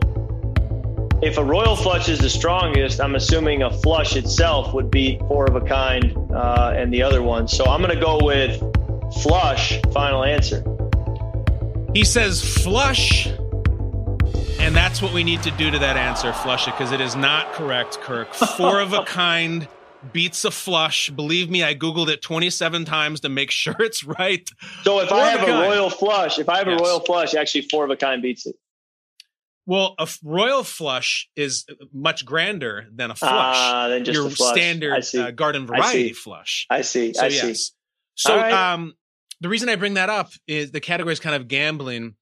if a royal flush is the strongest, I'm assuming a flush itself would be four of a kind uh, and the other one. So I'm going to go with flush, final answer. He says flush, and that's what we need to do to that answer, flush it, because it is not correct, Kirk. <laughs> Four of a kind beats a flush. Believe me, I Googled it 27 times to make sure it's right. So if four I have a, royal flush, if I have yes. a royal flush, actually four of a kind beats it. Well, a royal flush is much grander than a flush. Uh, than just Your flush. standard uh, garden variety I flush. I see. So, I yes. see. So, right. um, the reason I bring that up is the category is kind of gambling.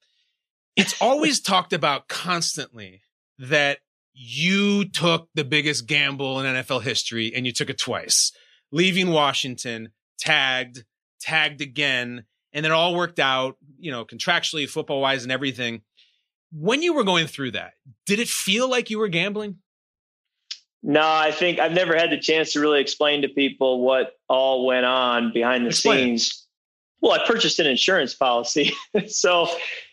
It's always <laughs> talked about constantly that you took the biggest gamble in NFL history and you took it twice, leaving Washington, tagged, tagged again, and it all worked out, you know, contractually, football wise, and everything when you were going through that, did it feel like you were gambling? No, I think I've never had the chance to really explain to people what all went on behind the explain. scenes. Well, I purchased an insurance policy. <laughs> so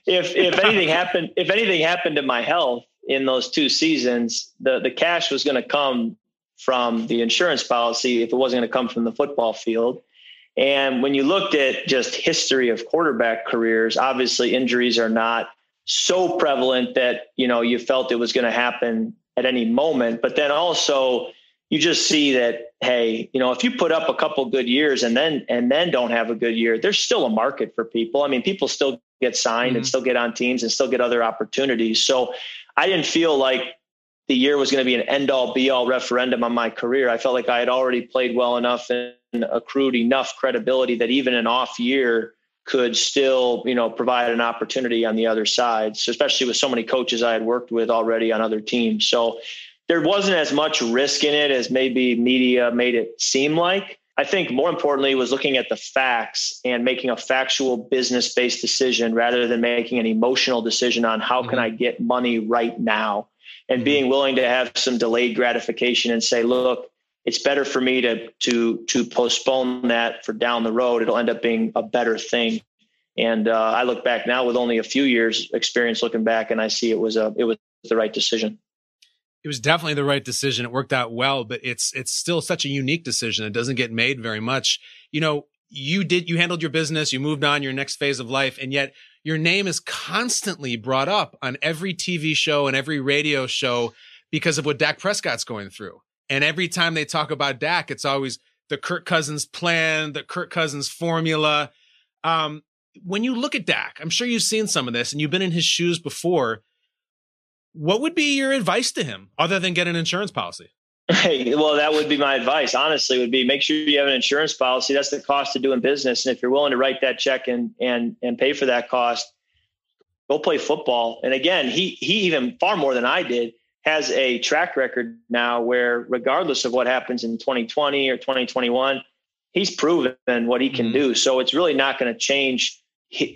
if if anything <laughs> happened if anything happened to my health in those two seasons, the the cash was going to come from the insurance policy if it wasn't going to come from the football field. And when you looked at just history of quarterback careers, obviously injuries are not so prevalent that you know you felt it was going to happen at any moment. But then also you just see that hey you know if you put up a couple good years and then and then don't have a good year there's still a market for people. I mean people still get signed mm-hmm. and still get on teams and still get other opportunities. So i didn't feel like the year was going to be an end all be all referendum on my career. I felt like i had already played well enough and accrued enough credibility that even an off year could still, you know, provide an opportunity on the other side, so especially with so many coaches I had worked with already on other teams. So there wasn't as much risk in it as maybe media made it seem like. I think more importantly was looking at the facts and making a factual business based decision rather than making an emotional decision on how mm-hmm. can I get money right now and mm-hmm. being willing to have some delayed gratification and say, look, it's better for me to to to postpone that for down the road. It'll end up being a better thing. And uh, I look back now with only a few years experience looking back, and I see it was a it was the right decision. It was definitely the right decision. It worked out well, but it's it's still such a unique decision. It doesn't get made very much. You know, you did you handled your business, you moved on your next phase of life, and yet your name is constantly brought up on every TV show and every radio show because of what Dak Prescott's going through. And every time they talk about Dak, it's always the Kirk Cousins plan, the Kirk Cousins formula. Um, when you look at Dak, I'm sure you've seen some of this and you've been in his shoes before. What would be your advice to him other than get an insurance policy? Hey, well, that would be my advice. Honestly, would be make sure you have an insurance policy. That's the cost of doing business, and if you're willing to write that check and and and pay for that cost, go play football. And again, he he even far more than I did has a track record now where regardless of what happens in 2020 or 2021, he's proven what he can mm-hmm. do. So it's really not going to change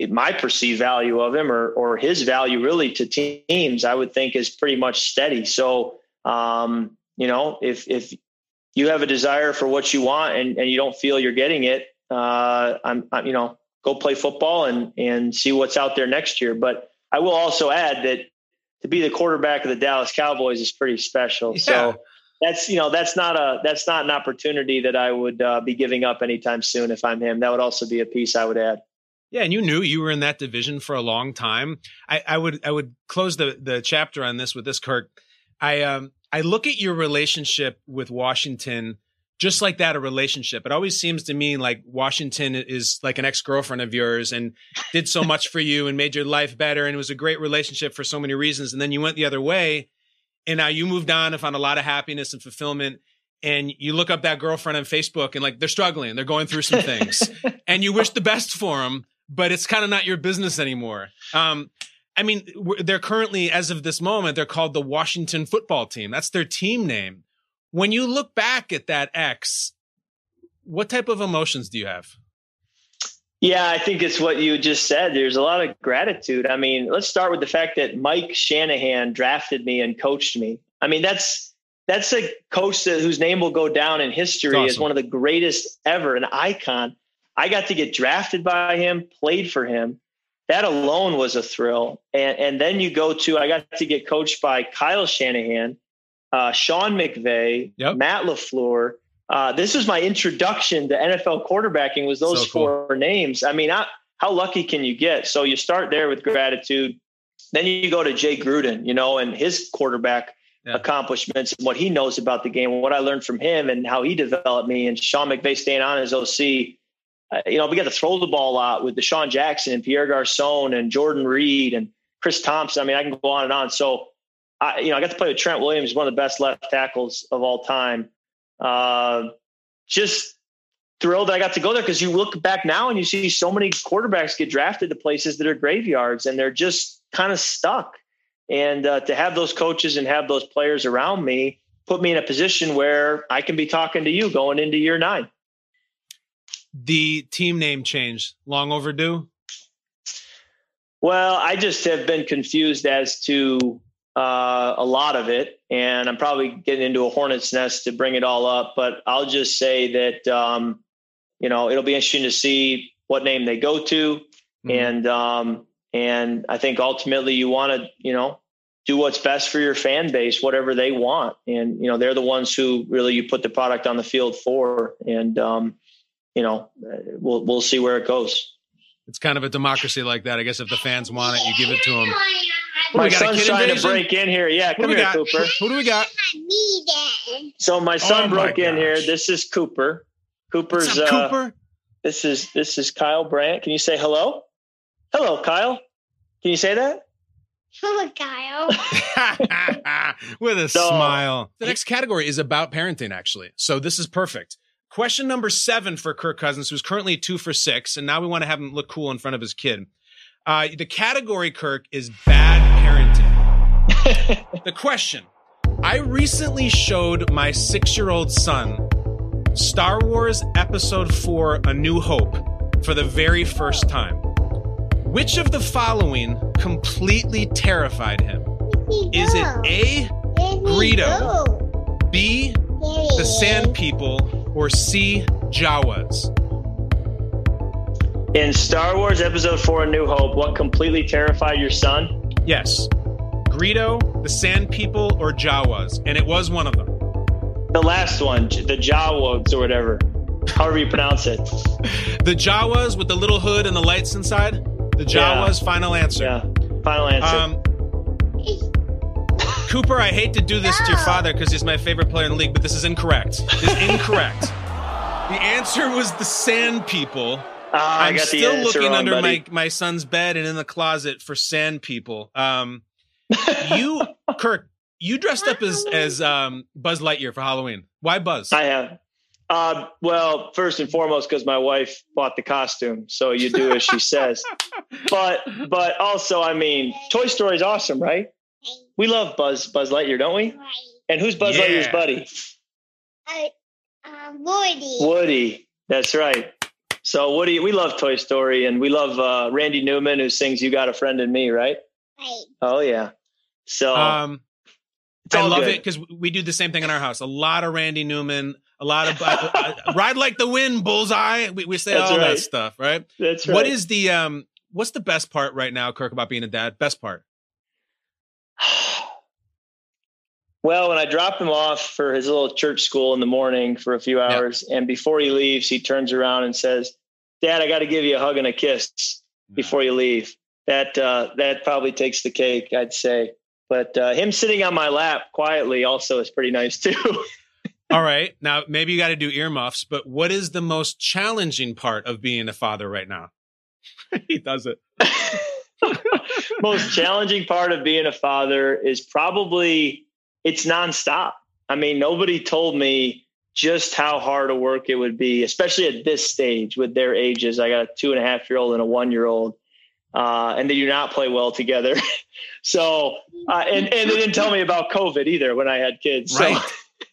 my perceived value of him or or his value really to teams. I would think is pretty much steady. So um, you know, if if you have a desire for what you want and, and you don't feel you're getting it, uh, I'm, I'm, you know, go play football and and see what's out there next year. But I will also add that to be the quarterback of the Dallas Cowboys is pretty special. Yeah. So that's you know that's not a that's not an opportunity that I would uh, be giving up anytime soon if I'm him. That would also be a piece I would add. Yeah, and you knew you were in that division for a long time. I, I would I would close the the chapter on this with this, Kirk. I um I look at your relationship with Washington just like that, a relationship. It always seems to me like Washington is like an ex girlfriend of yours and did so much for you and made your life better. And it was a great relationship for so many reasons. And then you went the other way and now you moved on and found a lot of happiness and fulfillment. And you look up that girlfriend on Facebook and like they're struggling, they're going through some things <laughs> and you wish the best for them, but it's kind of not your business anymore. Um, I mean, they're currently, as of this moment, they're called the Washington football team. That's their team name. When you look back at that X, what type of emotions do you have? Yeah, I think it's what you just said. There's a lot of gratitude. I mean, let's start with the fact that Mike Shanahan drafted me and coached me. I mean, that's that's a coach that, whose name will go down in history awesome. as one of the greatest ever, an icon. I got to get drafted by him, played for him that alone was a thrill. And, and then you go to, I got to get coached by Kyle Shanahan, uh, Sean McVay, yep. Matt LaFleur. Uh, this was my introduction to NFL quarterbacking was those so cool. four names. I mean, I, how lucky can you get? So you start there with gratitude. Then you go to Jay Gruden, you know, and his quarterback yeah. accomplishments and what he knows about the game, what I learned from him and how he developed me and Sean McVay staying on as OC uh, you know, we got to throw the ball a lot with DeSean Jackson and Pierre Garcon and Jordan Reed and Chris Thompson. I mean, I can go on and on. So, I, you know, I got to play with Trent Williams, one of the best left tackles of all time. Uh, just thrilled I got to go there because you look back now and you see so many quarterbacks get drafted to places that are graveyards and they're just kind of stuck. And uh, to have those coaches and have those players around me put me in a position where I can be talking to you going into year nine the team name change long overdue? Well, I just have been confused as to uh, a lot of it, and I'm probably getting into a hornet's nest to bring it all up. But I'll just say that um, you know it'll be interesting to see what name they go to, mm-hmm. and um, and I think ultimately you want to you know do what's best for your fan base, whatever they want, and you know they're the ones who really you put the product on the field for, and um, you know, we'll we'll see where it goes. It's kind of a democracy like that. I guess if the fans want it, you give it to them. My son's trying invasion? to break in here. Yeah, come here, got? Cooper. Who do we got? So my son oh broke my in here. This is Cooper. Cooper's up, uh, Cooper. This is this is Kyle Brandt. Can you say hello? Hello, Kyle. Can you say that? Hello, Kyle. <laughs> <laughs> With a so, smile. The next category is about parenting, actually. So this is perfect. Question number seven for Kirk Cousins, who's currently two for six, and now we want to have him look cool in front of his kid. Uh, the category, Kirk, is bad parenting. The question I recently showed my six year old son Star Wars Episode 4 A New Hope for the very first time. Which of the following completely terrified him? Is it A, Greedo, B, the Sand People, or C, Jawas? In Star Wars Episode 4 A New Hope, what completely terrified your son? Yes. Greedo, the Sand People, or Jawas. And it was one of them. The last one, the Jawas or whatever. However you pronounce it. the Jawas with the little hood and the lights inside? The Jawas, yeah. final answer. Yeah, final answer. Um, Cooper, I hate to do this no. to your father because he's my favorite player in the league, but this is incorrect. This is incorrect. <laughs> the answer was the Sand People. I I'm got still answer looking wrong, under buddy. my my son's bed and in the closet for sand people. Um, you, <laughs> Kirk, you dressed up as as um, Buzz Lightyear for Halloween. Why Buzz? I have. Uh, well, first and foremost, because my wife bought the costume, so you do as she says. <laughs> But but also, I mean, Toy Story is awesome, right? We love Buzz Buzz Lightyear, don't we? And who's Buzz Yeah. Lightyear's buddy? Uh, uh, Woody. Woody. That's right. So Woody, we love Toy Story, and we love uh, Randy Newman, who sings "You Got a Friend in Me," right? Right. Oh yeah. So um, I love good. it because we do the same thing in our house. A lot of Randy Newman, a lot of <laughs> uh, uh, ride like the wind, bullseye. We, we say That's all that stuff, right? That's right. What is the um? What's the best part right now, Kirk, about being a dad? Best part? <sighs> Well, when I drop him off for his little church school in the morning for a few hours, and before he leaves, he turns around and says, "Dad, I got to give you a hug and a kiss before you leave." That uh, that probably takes the cake, I'd say. But uh, him sitting on my lap quietly also is pretty nice too. <laughs> All right. Now, maybe you got to do earmuffs, but what is the most challenging part of being a father right now? <laughs> he does it. <laughs> Most challenging part of being a father is probably it's nonstop. I mean, nobody told me just how hard a work it would be, especially at this stage with their ages. I got a two and a half year old and a one year old, uh, and they do not play well together. <laughs> so, uh, and, and they didn't tell me about COVID either when I had kids. Right.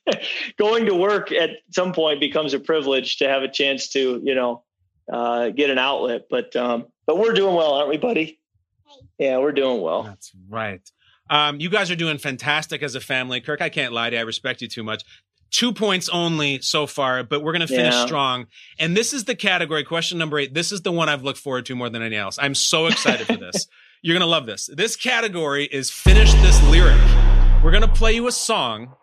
So <laughs> going to work at some point becomes a privilege to have a chance to, you know, uh, get an outlet. But, um, but we're doing well, aren't we, buddy? Yeah, we're doing well. That's right. Um, you guys are doing fantastic as a family. Kirk, I can't lie to you. I respect you too much. Two points only so far, but we're going to finish Yeah. strong. And this is the category, question number eight. This is the one I've looked forward to more than anything else. I'm so excited for this. <laughs> You're going to love this. This category is finish this lyric. We're going to play you a song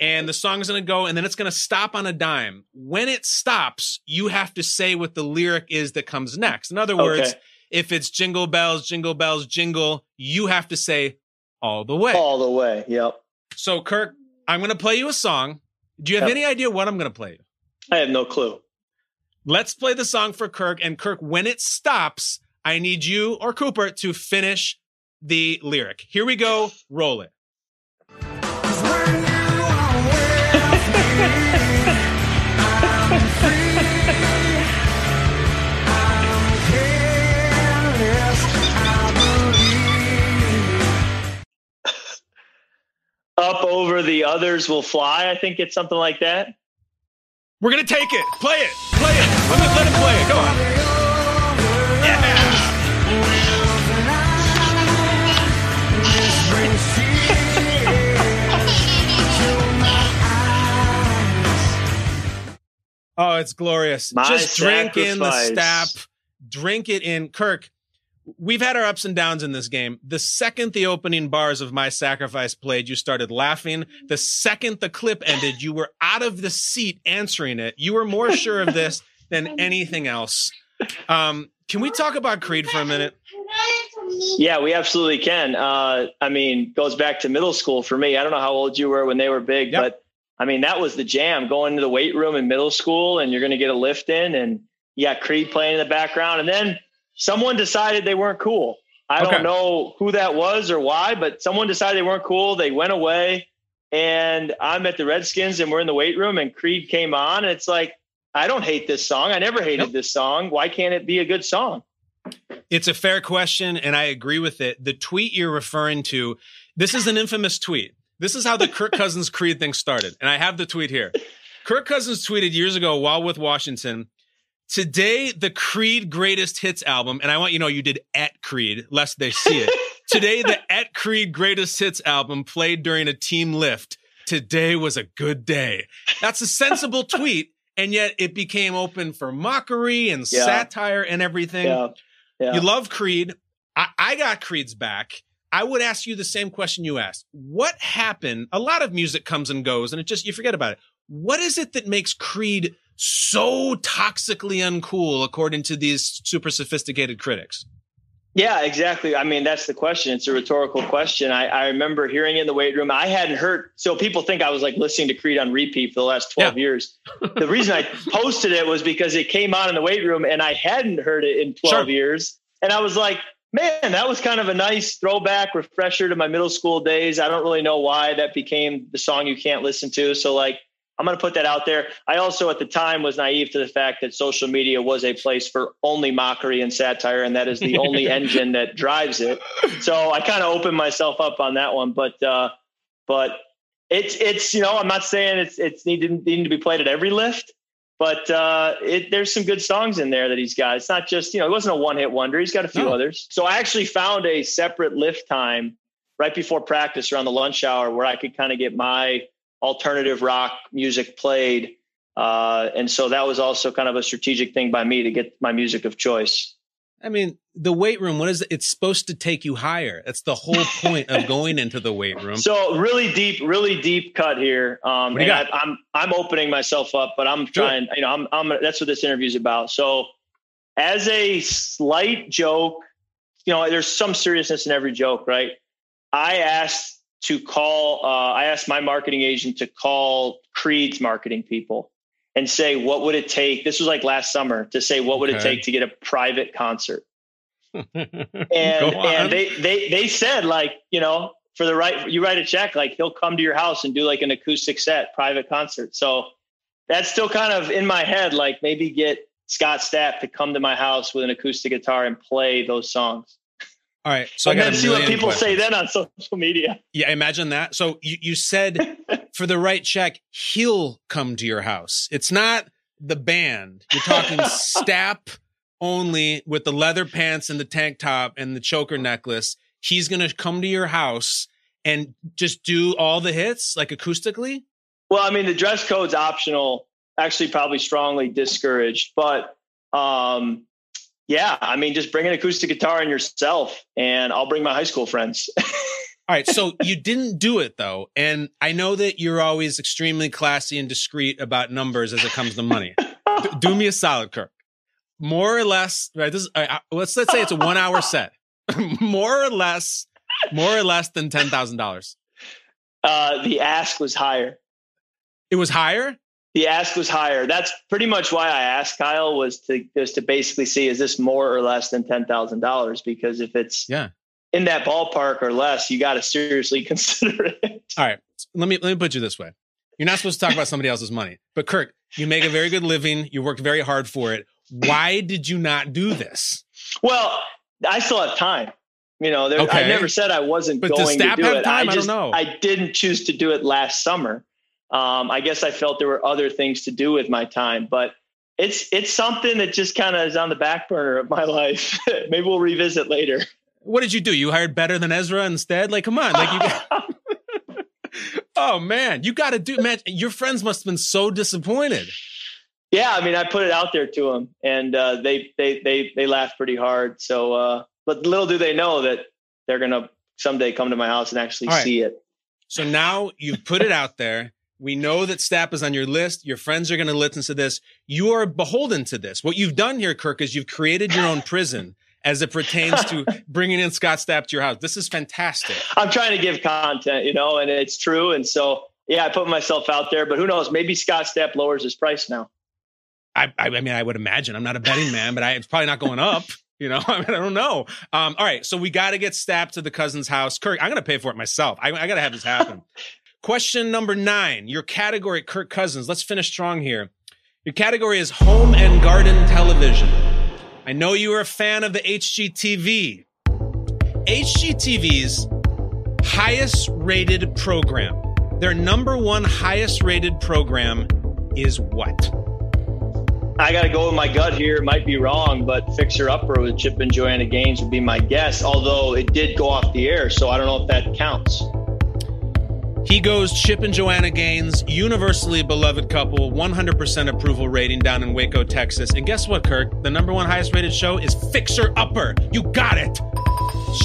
and the song is going to go and then it's going to stop on a dime. When it stops, you have to say what the lyric is that comes next. In other words, Okay. if it's jingle bells, jingle bells, jingle, you have to say all the way. All the way. Yep. So, Kirk, I'm going to play you a song. Do you have Yep. any idea what I'm going to play? I have no clue. Let's play the song for Kirk. And Kirk, when it stops, I need you or Cooper to finish the lyric. Here we go. Roll it. Up over the others will fly. I think it's something like that. We're going to take it. Play it. Play it. Let, me, let him play it. Come on. Yeah. <laughs> Oh, it's glorious. My Just drink in the sacrifice. stap. Drink it in. Kirk, we've had our ups and downs in this game. The second the opening bars of My Sacrifice played, you started laughing. The second the clip ended, you were out of the seat answering it. You were more sure of this than <laughs> anything else. Um, can we talk about Creed for a minute? Yeah, we absolutely can. Uh, I mean, goes back to middle school for me. I don't know how old you were when they were big, Yep. but I mean, that was the jam going to the weight room in middle school and you're going to get a lift in and you got Creed playing in the background. And then someone decided they weren't cool. I Okay. don't know who that was or why, but someone decided they weren't cool. They went away and I'm at the Redskins and we're in the weight room and Creed came on. And it's like, I don't hate this song. I never hated Nope. this song. Why can't it be a good song? It's a fair question, and I agree with it. The tweet you're referring to, this is an infamous tweet. This is how the Kirk Cousins Creed thing started. And I have the tweet here. Kirk Cousins tweeted years ago while with Washington, today the Creed greatest hits album, and I want you to know you did at Creed, lest they see it. <laughs> today the at Creed greatest hits album played during a team lift. Today was a good day. That's a sensible <laughs> tweet, and yet it became open for mockery and Yeah. satire and everything. Yeah. Yeah. You love Creed. I, I got Creed's back. I would ask you the same question you asked. What happened? A lot of music comes and goes, and it just you forget about it. What is it that makes Creed so toxically uncool, according to these super sophisticated critics? Yeah, exactly. I mean, that's the question. It's a rhetorical question. I, I remember hearing in the weight room. I hadn't heard, so people think I was like listening to Creed on repeat for the last 12 Yeah. years. The reason I <laughs> posted it was because it came on in the weight room and I hadn't heard it in 12 Sure. years. And I was like, man, that was kind of a nice throwback refresher to my middle school days. I don't really know why that became the song you can't listen to. So, like, I'm going to put that out there. I also, at the time, was naive to the fact that social media was a place for only mockery and satire, and that is the only <laughs> engine that drives it. So I kind of opened myself up on that one, but uh, but it's it's you know I'm not saying it's it's needing needing to be played at every lift, but uh, it, there's some good songs in there that he's got. It's not just you know it wasn't a one hit wonder. He's got a few No. others. So I actually found a separate lift time right before practice around the lunch hour where I could kind of get my alternative rock music played. Uh, and so that was also kind of a strategic thing by me to get my music of choice. I mean, the weight room, what is it? It's supposed to take you higher. That's the whole <laughs> point of going into the weight room. So really deep, really deep cut here. Um, What do you and? I, I'm I'm opening myself up, but I'm trying. You know, I'm I'm that's what this interview is about. So, as a slight joke, you know, there's some seriousness in every joke, right? I asked to call. Uh, I asked my marketing agent to call Creed's marketing people and say what would it take. This was like last summer to say what would it take to get a private concert <laughs> and and they they they said like you know for the right you write a check like he'll come to your house and do like an acoustic set private concert so that's still kind of in my head like maybe get scott stapp to come to my house with an acoustic guitar and play those songs All right. So I and got then see what people say then on social media Yeah, imagine that. So you, you said <laughs> for the right check, he'll come to your house. It's not the band. You're talking <laughs> Stapp only with the leather pants and the tank top and the choker necklace. He's going to come to your house and just do all the hits like acoustically. well i mean the dress code's optional actually probably strongly discouraged but um yeah i mean just bring an acoustic guitar and yourself and i'll bring my high school friends <laughs> All right. So you didn't do it though. And I know that you're always extremely classy and discreet about numbers as it comes to money. D- do me a solid, Kirk. More or less, right? This is, right, let's, let's say it's a one hour set. <laughs> more or less, more or less than $10,000. uh the ask was higher It was higher. The ask was higher. That's pretty much why I asked Kyle was to was to basically see is this more or less than ten thousand dollars? Because if it's Yeah. in that ballpark or less, you got to seriously <laughs> consider it. All right. Let me, let me put you this way. You're not supposed to talk about somebody else's money, but Kirk, you make a very good living. You worked very hard for it. Why did you not do this? Well, I still have time. You know, there, Okay. I never said I wasn't But going to do it. time? I I don't just know. I didn't choose to do it last summer. Um, I guess I felt there were other things to do with my time, but it's it's something that just kind of is on the back burner of my <laughs> life. <laughs> Maybe we'll revisit later. What did you do? You hired better than Ezra instead? Like, come on. Like you <laughs> Oh man, you got to do man, your friends must have been so disappointed. Yeah, I mean, I put it out there to them, and uh, they they they they laughed pretty hard. So, uh, but little do they know that they're gonna someday come to my house and actually All right. see it. So now you've put it out there. We know that Stapp is on your list. Your friends are going to listen to this. You are beholden to this. What you've done here, Kirk, is you've created your own prison <laughs> as it pertains to bringing in Scott Stapp to your house. This is fantastic. I'm trying to give content, you know, and it's true. And so, yeah, I put myself out there, but who knows? Maybe Scott Stapp lowers his price now. I, I, mean, I would imagine. I'm not a betting man, but I, it's probably not going up. You know, <laughs> I mean, I don't know. Um, all right, so we got to get Stapp to the Cousins' house. Kirk, I'm going to pay for it myself. I, I got to have this happen. <laughs> Question number nine. Your category, Kirk Cousins. Let's finish strong here. Your category is home and garden television. I know you are a fan of the HGTV. HGTV's highest rated program, their number one highest rated program is what? I got to go with my gut here. It might be wrong, but Fixer Upper with Chip and Joanna Gaines would be my guess, although it did go off the air. So I don't know if that counts. He goes Chip and Joanna Gaines, universally beloved couple, 100% approval rating down in Waco, Texas. And guess what, Kirk? The number one highest rated show is Fixer Upper. You got it.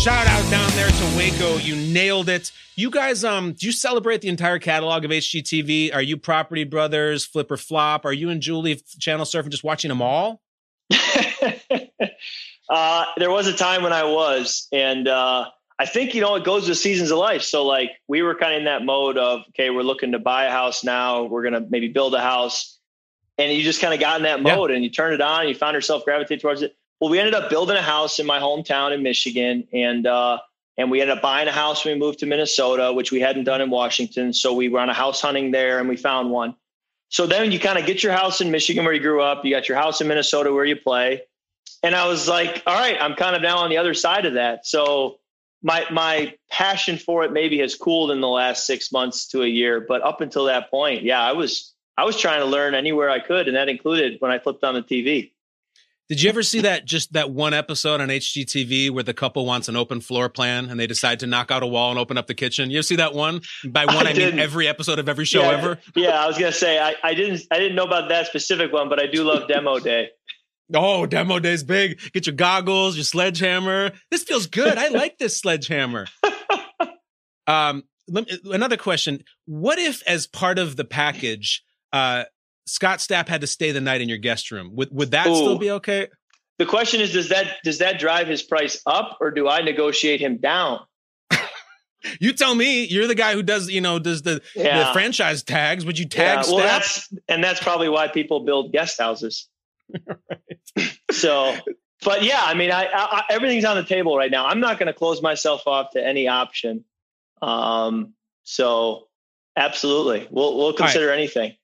Shout out down there to Waco. You nailed it. You guys, um, do you celebrate the entire catalog of HGTV? Are you Property Brothers, Flip or Flop? Are you and Julie channel surfing just watching them all? <laughs> Uh, there was a time when I was, and uh, I think you know it goes with seasons of life. So like we were kind of in that mode of okay, we're looking to buy a house now. We're gonna maybe build a house, and you just kind of got in that mode, yeah. and you turn it on, and you found yourself gravitate towards it. Well, we ended up building a house in my hometown in Michigan, and uh, and we ended up buying a house when we moved to Minnesota, which we hadn't done in Washington. So we were on a house hunting there, and we found one. So then you kind of get your house in Michigan where you grew up. You got your house in Minnesota where you play, and I was like, all right, I'm kind of now on the other side of that. So my my passion for it maybe has cooled in the last six months to a year, but up until that point, yeah, I was I was trying to learn anywhere I could, and that included when I flipped on the TV. Did you ever see that just that one episode on HGTV where the couple wants an open floor plan and they decide to knock out a wall and open up the kitchen? You ever see that one? By one, I, I mean every episode of every show yeah, ever. Yeah, I was gonna say I, I didn't I didn't know about that specific one, but I do love Demo Day. Oh, demo day's big. Get your goggles, your sledgehammer. This feels good. I like this sledgehammer. <laughs> um, me, another question. What if, as part of the package, uh, Scott Stapp had to stay the night in your guest room? Would would that Ooh. still be okay? The question is, does that does that drive his price up, or do I negotiate him down? <laughs> you tell me. You're the guy who does, you know, does the, yeah. the franchise tags. Would you tag? Yeah, well, Stapp? that's and that's probably why people build guest houses. <laughs> so, but yeah, I mean, I, I, everything's on the table right now. I'm not going to close myself off to any option. Um, so absolutely, we'll we'll consider right. anything.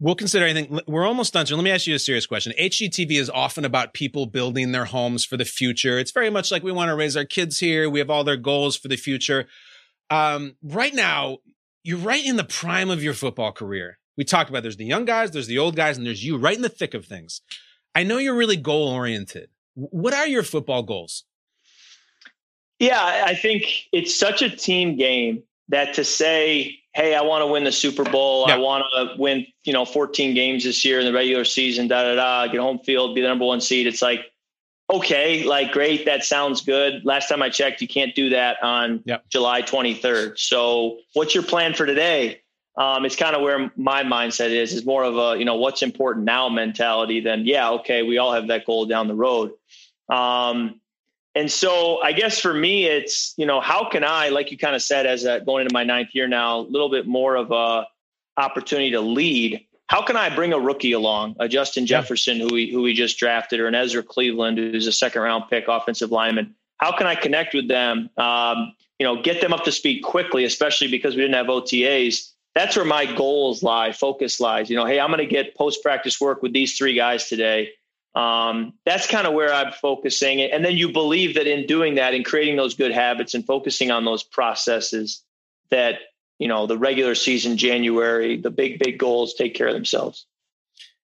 We'll consider anything. We're almost done. So let me ask you a serious question. HGTV is often about people building their homes for the future. It's very much like we want to raise our kids here. We have all their goals for the future. Um, right now, you're right in the prime of your football career we talked about there's the young guys, there's the old guys, and there's you right in the thick of things. I know you're really goal oriented. What are your football goals? Yeah, I think it's such a team game that to say, "Hey, I want to win the Super Bowl. Yeah. I want to win, you know, 14 games this year in the regular season. Da da da. Get home field, be the number one seed." It's like, okay, like great, that sounds good. Last time I checked, you can't do that on yep. July 23rd. So, what's your plan for today? Um, it's kind of where my mindset is is more of a you know what's important now mentality than yeah okay we all have that goal down the road. Um, and so i guess for me it's you know how can i like you kind of said as a, going into my ninth year now a little bit more of a opportunity to lead how can i bring a rookie along a justin jefferson who we who we just drafted or an ezra cleveland who's a second round pick offensive lineman? How can i connect with them um, you know get them up to speed quickly especially because we didn't have otas that's where my goals lie, focus lies. You know, hey, I'm going to get post practice work with these three guys today. Um, that's kind of where I'm focusing. And then you believe that in doing that, in creating those good habits and focusing on those processes, that, you know, the regular season, January, the big, big goals take care of themselves.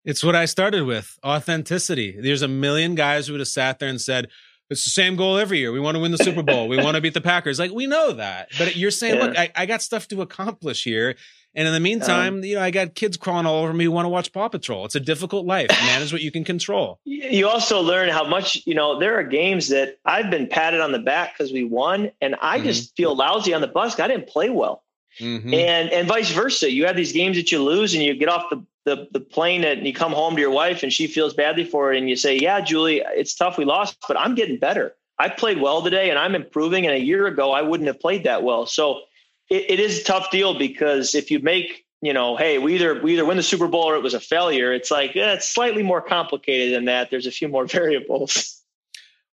It's what I started with authenticity. There's a million guys who would have sat there and said, it's the same goal every year. We want to win the Super Bowl. We want to beat the Packers. Like we know that, but you're saying, yeah. look, I, I, got stuff to accomplish here, and in the meantime, um, you know, I got kids crawling all over me who want to watch Paw Patrol. It's a difficult life. Manage what you can control. <laughs> You also learn how much, you know, there are games that I've been patted on the back because we won, and I mm-hmm. just feel lousy on the bus. I didn't play well. Mm-hmm. And and vice versa. You have these games that you lose and you get off the, the, the plane and you come home to your wife and she feels badly for it. And you say, Yeah, Julie, it's tough. We lost, but I'm getting better. I played well today and I'm improving. And a year ago, I wouldn't have played that well. So it, it is a tough deal because if you make you know, hey, we either we either win the Super Bowl or it was a failure. It's like eh, it's slightly more complicated than that. There's a few more <laughs> variables.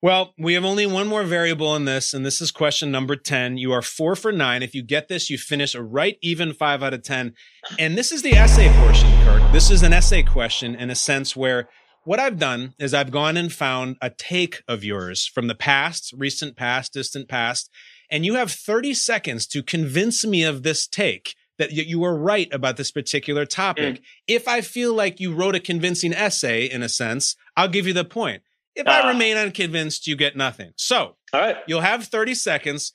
Well, we have only one more variable in this, and this is question number 10. You are four for nine. If you get this, you finish a right even five out of 10. And this is the essay portion, Kirk. This is an essay question in a sense where what I've done is I've gone and found a take of yours from the past, recent past, distant past, and you have 30 seconds to convince me of this take that you were right about this particular topic. Mm. If I feel like you wrote a convincing essay, in a sense, I'll give you the point. If uh, I ah. remain unconvinced, you get nothing. So, all right, you'll have 30 seconds.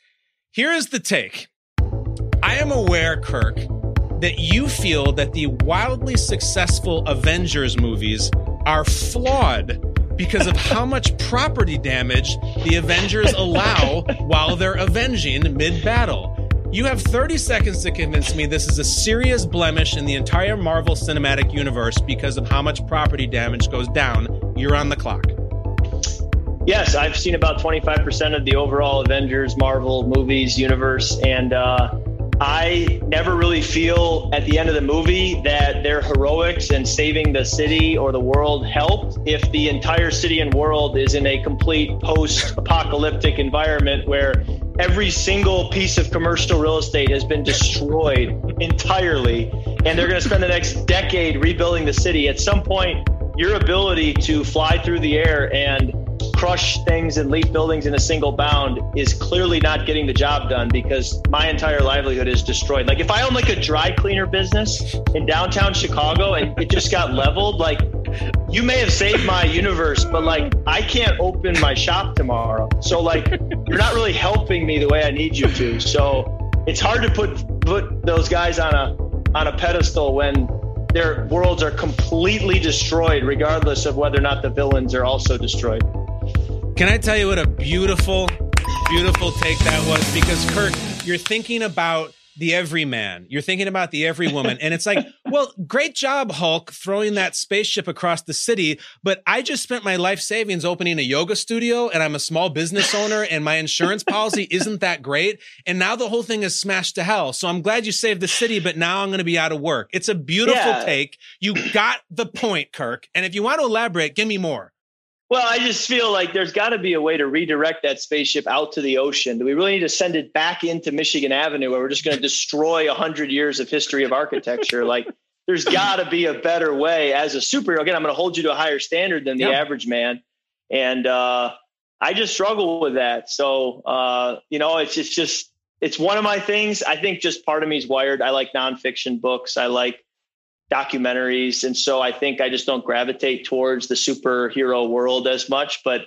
Here is the take. I am aware, Kirk, that you feel that the wildly successful Avengers movies are flawed because of how much property damage the Avengers allow while they're avenging mid battle. You have 30 seconds to convince me this is a serious blemish in the entire Marvel Cinematic Universe because of how much property damage goes down. You're on the clock. Yes, I've seen about 25% of the overall Avengers Marvel movies universe, and uh, I never really feel at the end of the movie that their heroics and saving the city or the world helped if the entire city and world is in a complete post apocalyptic environment where every single piece of commercial real estate has been destroyed entirely and they're going to spend the next decade rebuilding the city. At some point, your ability to fly through the air and crush things and leap buildings in a single bound is clearly not getting the job done because my entire livelihood is destroyed. Like if I own like a dry cleaner business in downtown Chicago and it just got leveled, like you may have saved my universe, but like I can't open my shop tomorrow. So like you're not really helping me the way I need you to. So it's hard to put put those guys on a on a pedestal when their worlds are completely destroyed, regardless of whether or not the villains are also destroyed. Can I tell you what a beautiful, beautiful take that was? Because Kirk, you're thinking about the everyman. You're thinking about the everywoman. And it's like, <laughs> well, great job, Hulk, throwing that spaceship across the city. But I just spent my life savings opening a yoga studio and I'm a small business owner and my insurance policy isn't that great. And now the whole thing is smashed to hell. So I'm glad you saved the city, but now I'm going to be out of work. It's a beautiful Yeah. take. You got the point, Kirk. And if you want to elaborate, give me more. Well, I just feel like there's got to be a way to redirect that spaceship out to the ocean. Do we really need to send it back into Michigan Avenue where we're just going to destroy 100 years of history of architecture? like, there's got to be a better way as a superhero. Again, I'm going to hold you to a higher standard than the Yeah. average man. And uh, I just struggle with that. So, uh, you know, it's, it's just, it's one of my things. I think just part of me is wired. I like nonfiction books. I like documentaries. And so I think I just don't gravitate towards the superhero world as much. But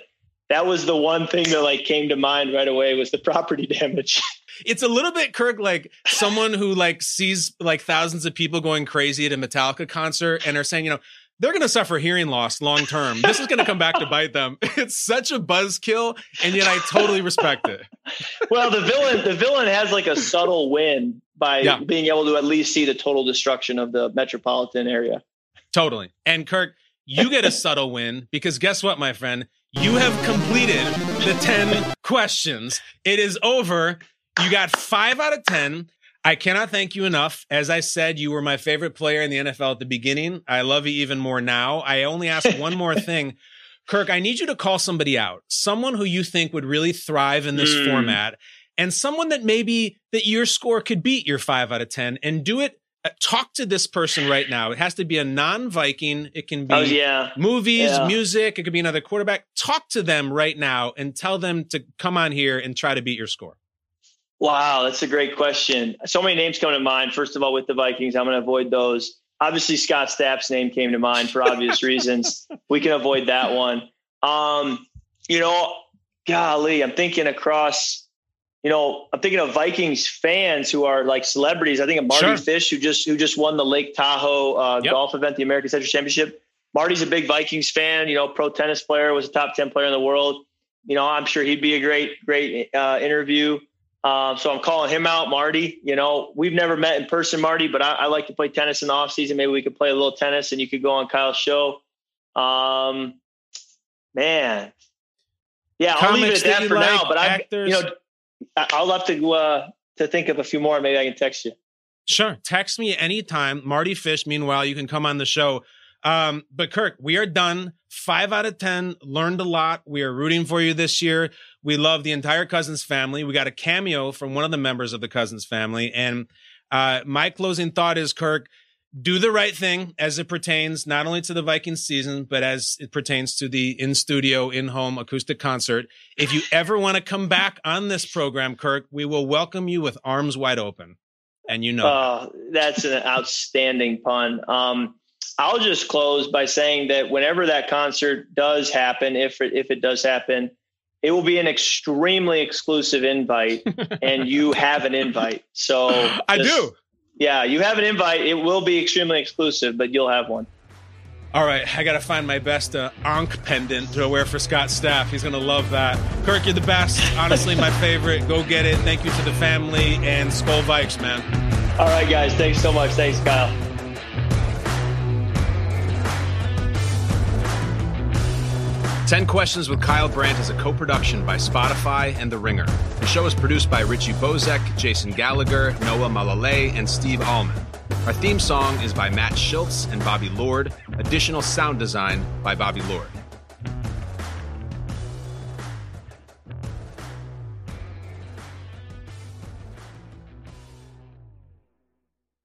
that was the one thing that like came to mind right away was the property <laughs> damage. It's a little bit Kirk like someone who like sees like thousands of people going crazy at a Metallica concert and are saying, you know, they're going to suffer hearing loss long term. This is going to come back to bite them. <laughs> It's such a buzzkill, and yet I totally respect it. <laughs> well, the villain, the villain has like a subtle win by Yeah. being able to at least see the total destruction of the metropolitan area. Totally. And Kirk, you get a <laughs> subtle win because guess what, my friend? You have completed the 10 questions. It is over. You got five out of 10. I cannot thank you enough. As I said, you were my favorite player in the NFL at the beginning. I love you even more now. I only ask <laughs> one more thing. Kirk, I need you to call somebody out, someone who you think would really thrive in this Mm. format, and someone that maybe that your score could beat your five out of 10 and do it. uh, Talk to this person right now. It has to be a non Viking. It can be Oh yeah. movies, Yeah. music. It could be another quarterback. Talk to them right now and tell them to come on here and try to beat your score. Wow, that's a great question. So many names come to mind. First of all, with the Vikings, I'm going to avoid those. Obviously, Scott Stapp's name came to mind for obvious <laughs> reasons. We can avoid that one. Um, you know, golly, I'm thinking across. You know, I'm thinking of Vikings fans who are like celebrities. I think of Mardy Sure. Fish, who just who just won the Lake Tahoe uh, Yep. golf event, the American Century Championship. Mardy's a big Vikings fan. You know, pro tennis player, was a top ten player in the world. You know, I'm sure he'd be a great, great uh, interview. Um, so I'm calling him out, Mardy. You know, we've never met in person, Mardy, but I, I like to play tennis in the off season. Maybe we could play a little tennis and you could go on Kyle's show. Um, man, yeah, I'll leave it at that that for like, now. But I, you know, I'll have to uh, to think of a few more. Maybe I can text you. Sure. Text me anytime. Mardy Fish, meanwhile, you can come on the show. Um, but Kirk, we are done. Five out of 10. Learned a lot. We are rooting for you this year. We love the entire Cousins family. We got a cameo from one of the members of the Cousins family. And uh, my closing thought is, Kirk, do the right thing as it pertains not only to the Vikings season, but as it pertains to the in studio, in home acoustic concert. If you ever want to come back on this program, Kirk, we will welcome you with arms wide open. And you know, that. Uh, that's an outstanding pun. Um, I'll just close by saying that whenever that concert does happen, if it, if it does happen, it will be an extremely exclusive invite, and you have an invite. So <laughs> I just- do. Yeah, you have an invite. It will be extremely exclusive, but you'll have one. All right, I got to find my best uh, Ankh pendant to wear for Scott Stapp. He's going to love that. Kirk, you're the best. Honestly, my favorite. Go get it. Thank you to the family and Skol Vikes, man. All right, guys. Thanks so much. Thanks, Kyle. 10 Questions with Kyle Brandt is a co production by Spotify and The Ringer. The show is produced by Richie Bozek, Jason Gallagher, Noah Malalay, and Steve Allman. Our theme song is by Matt Schultz and Bobby Lord. Additional sound design by Bobby Lord.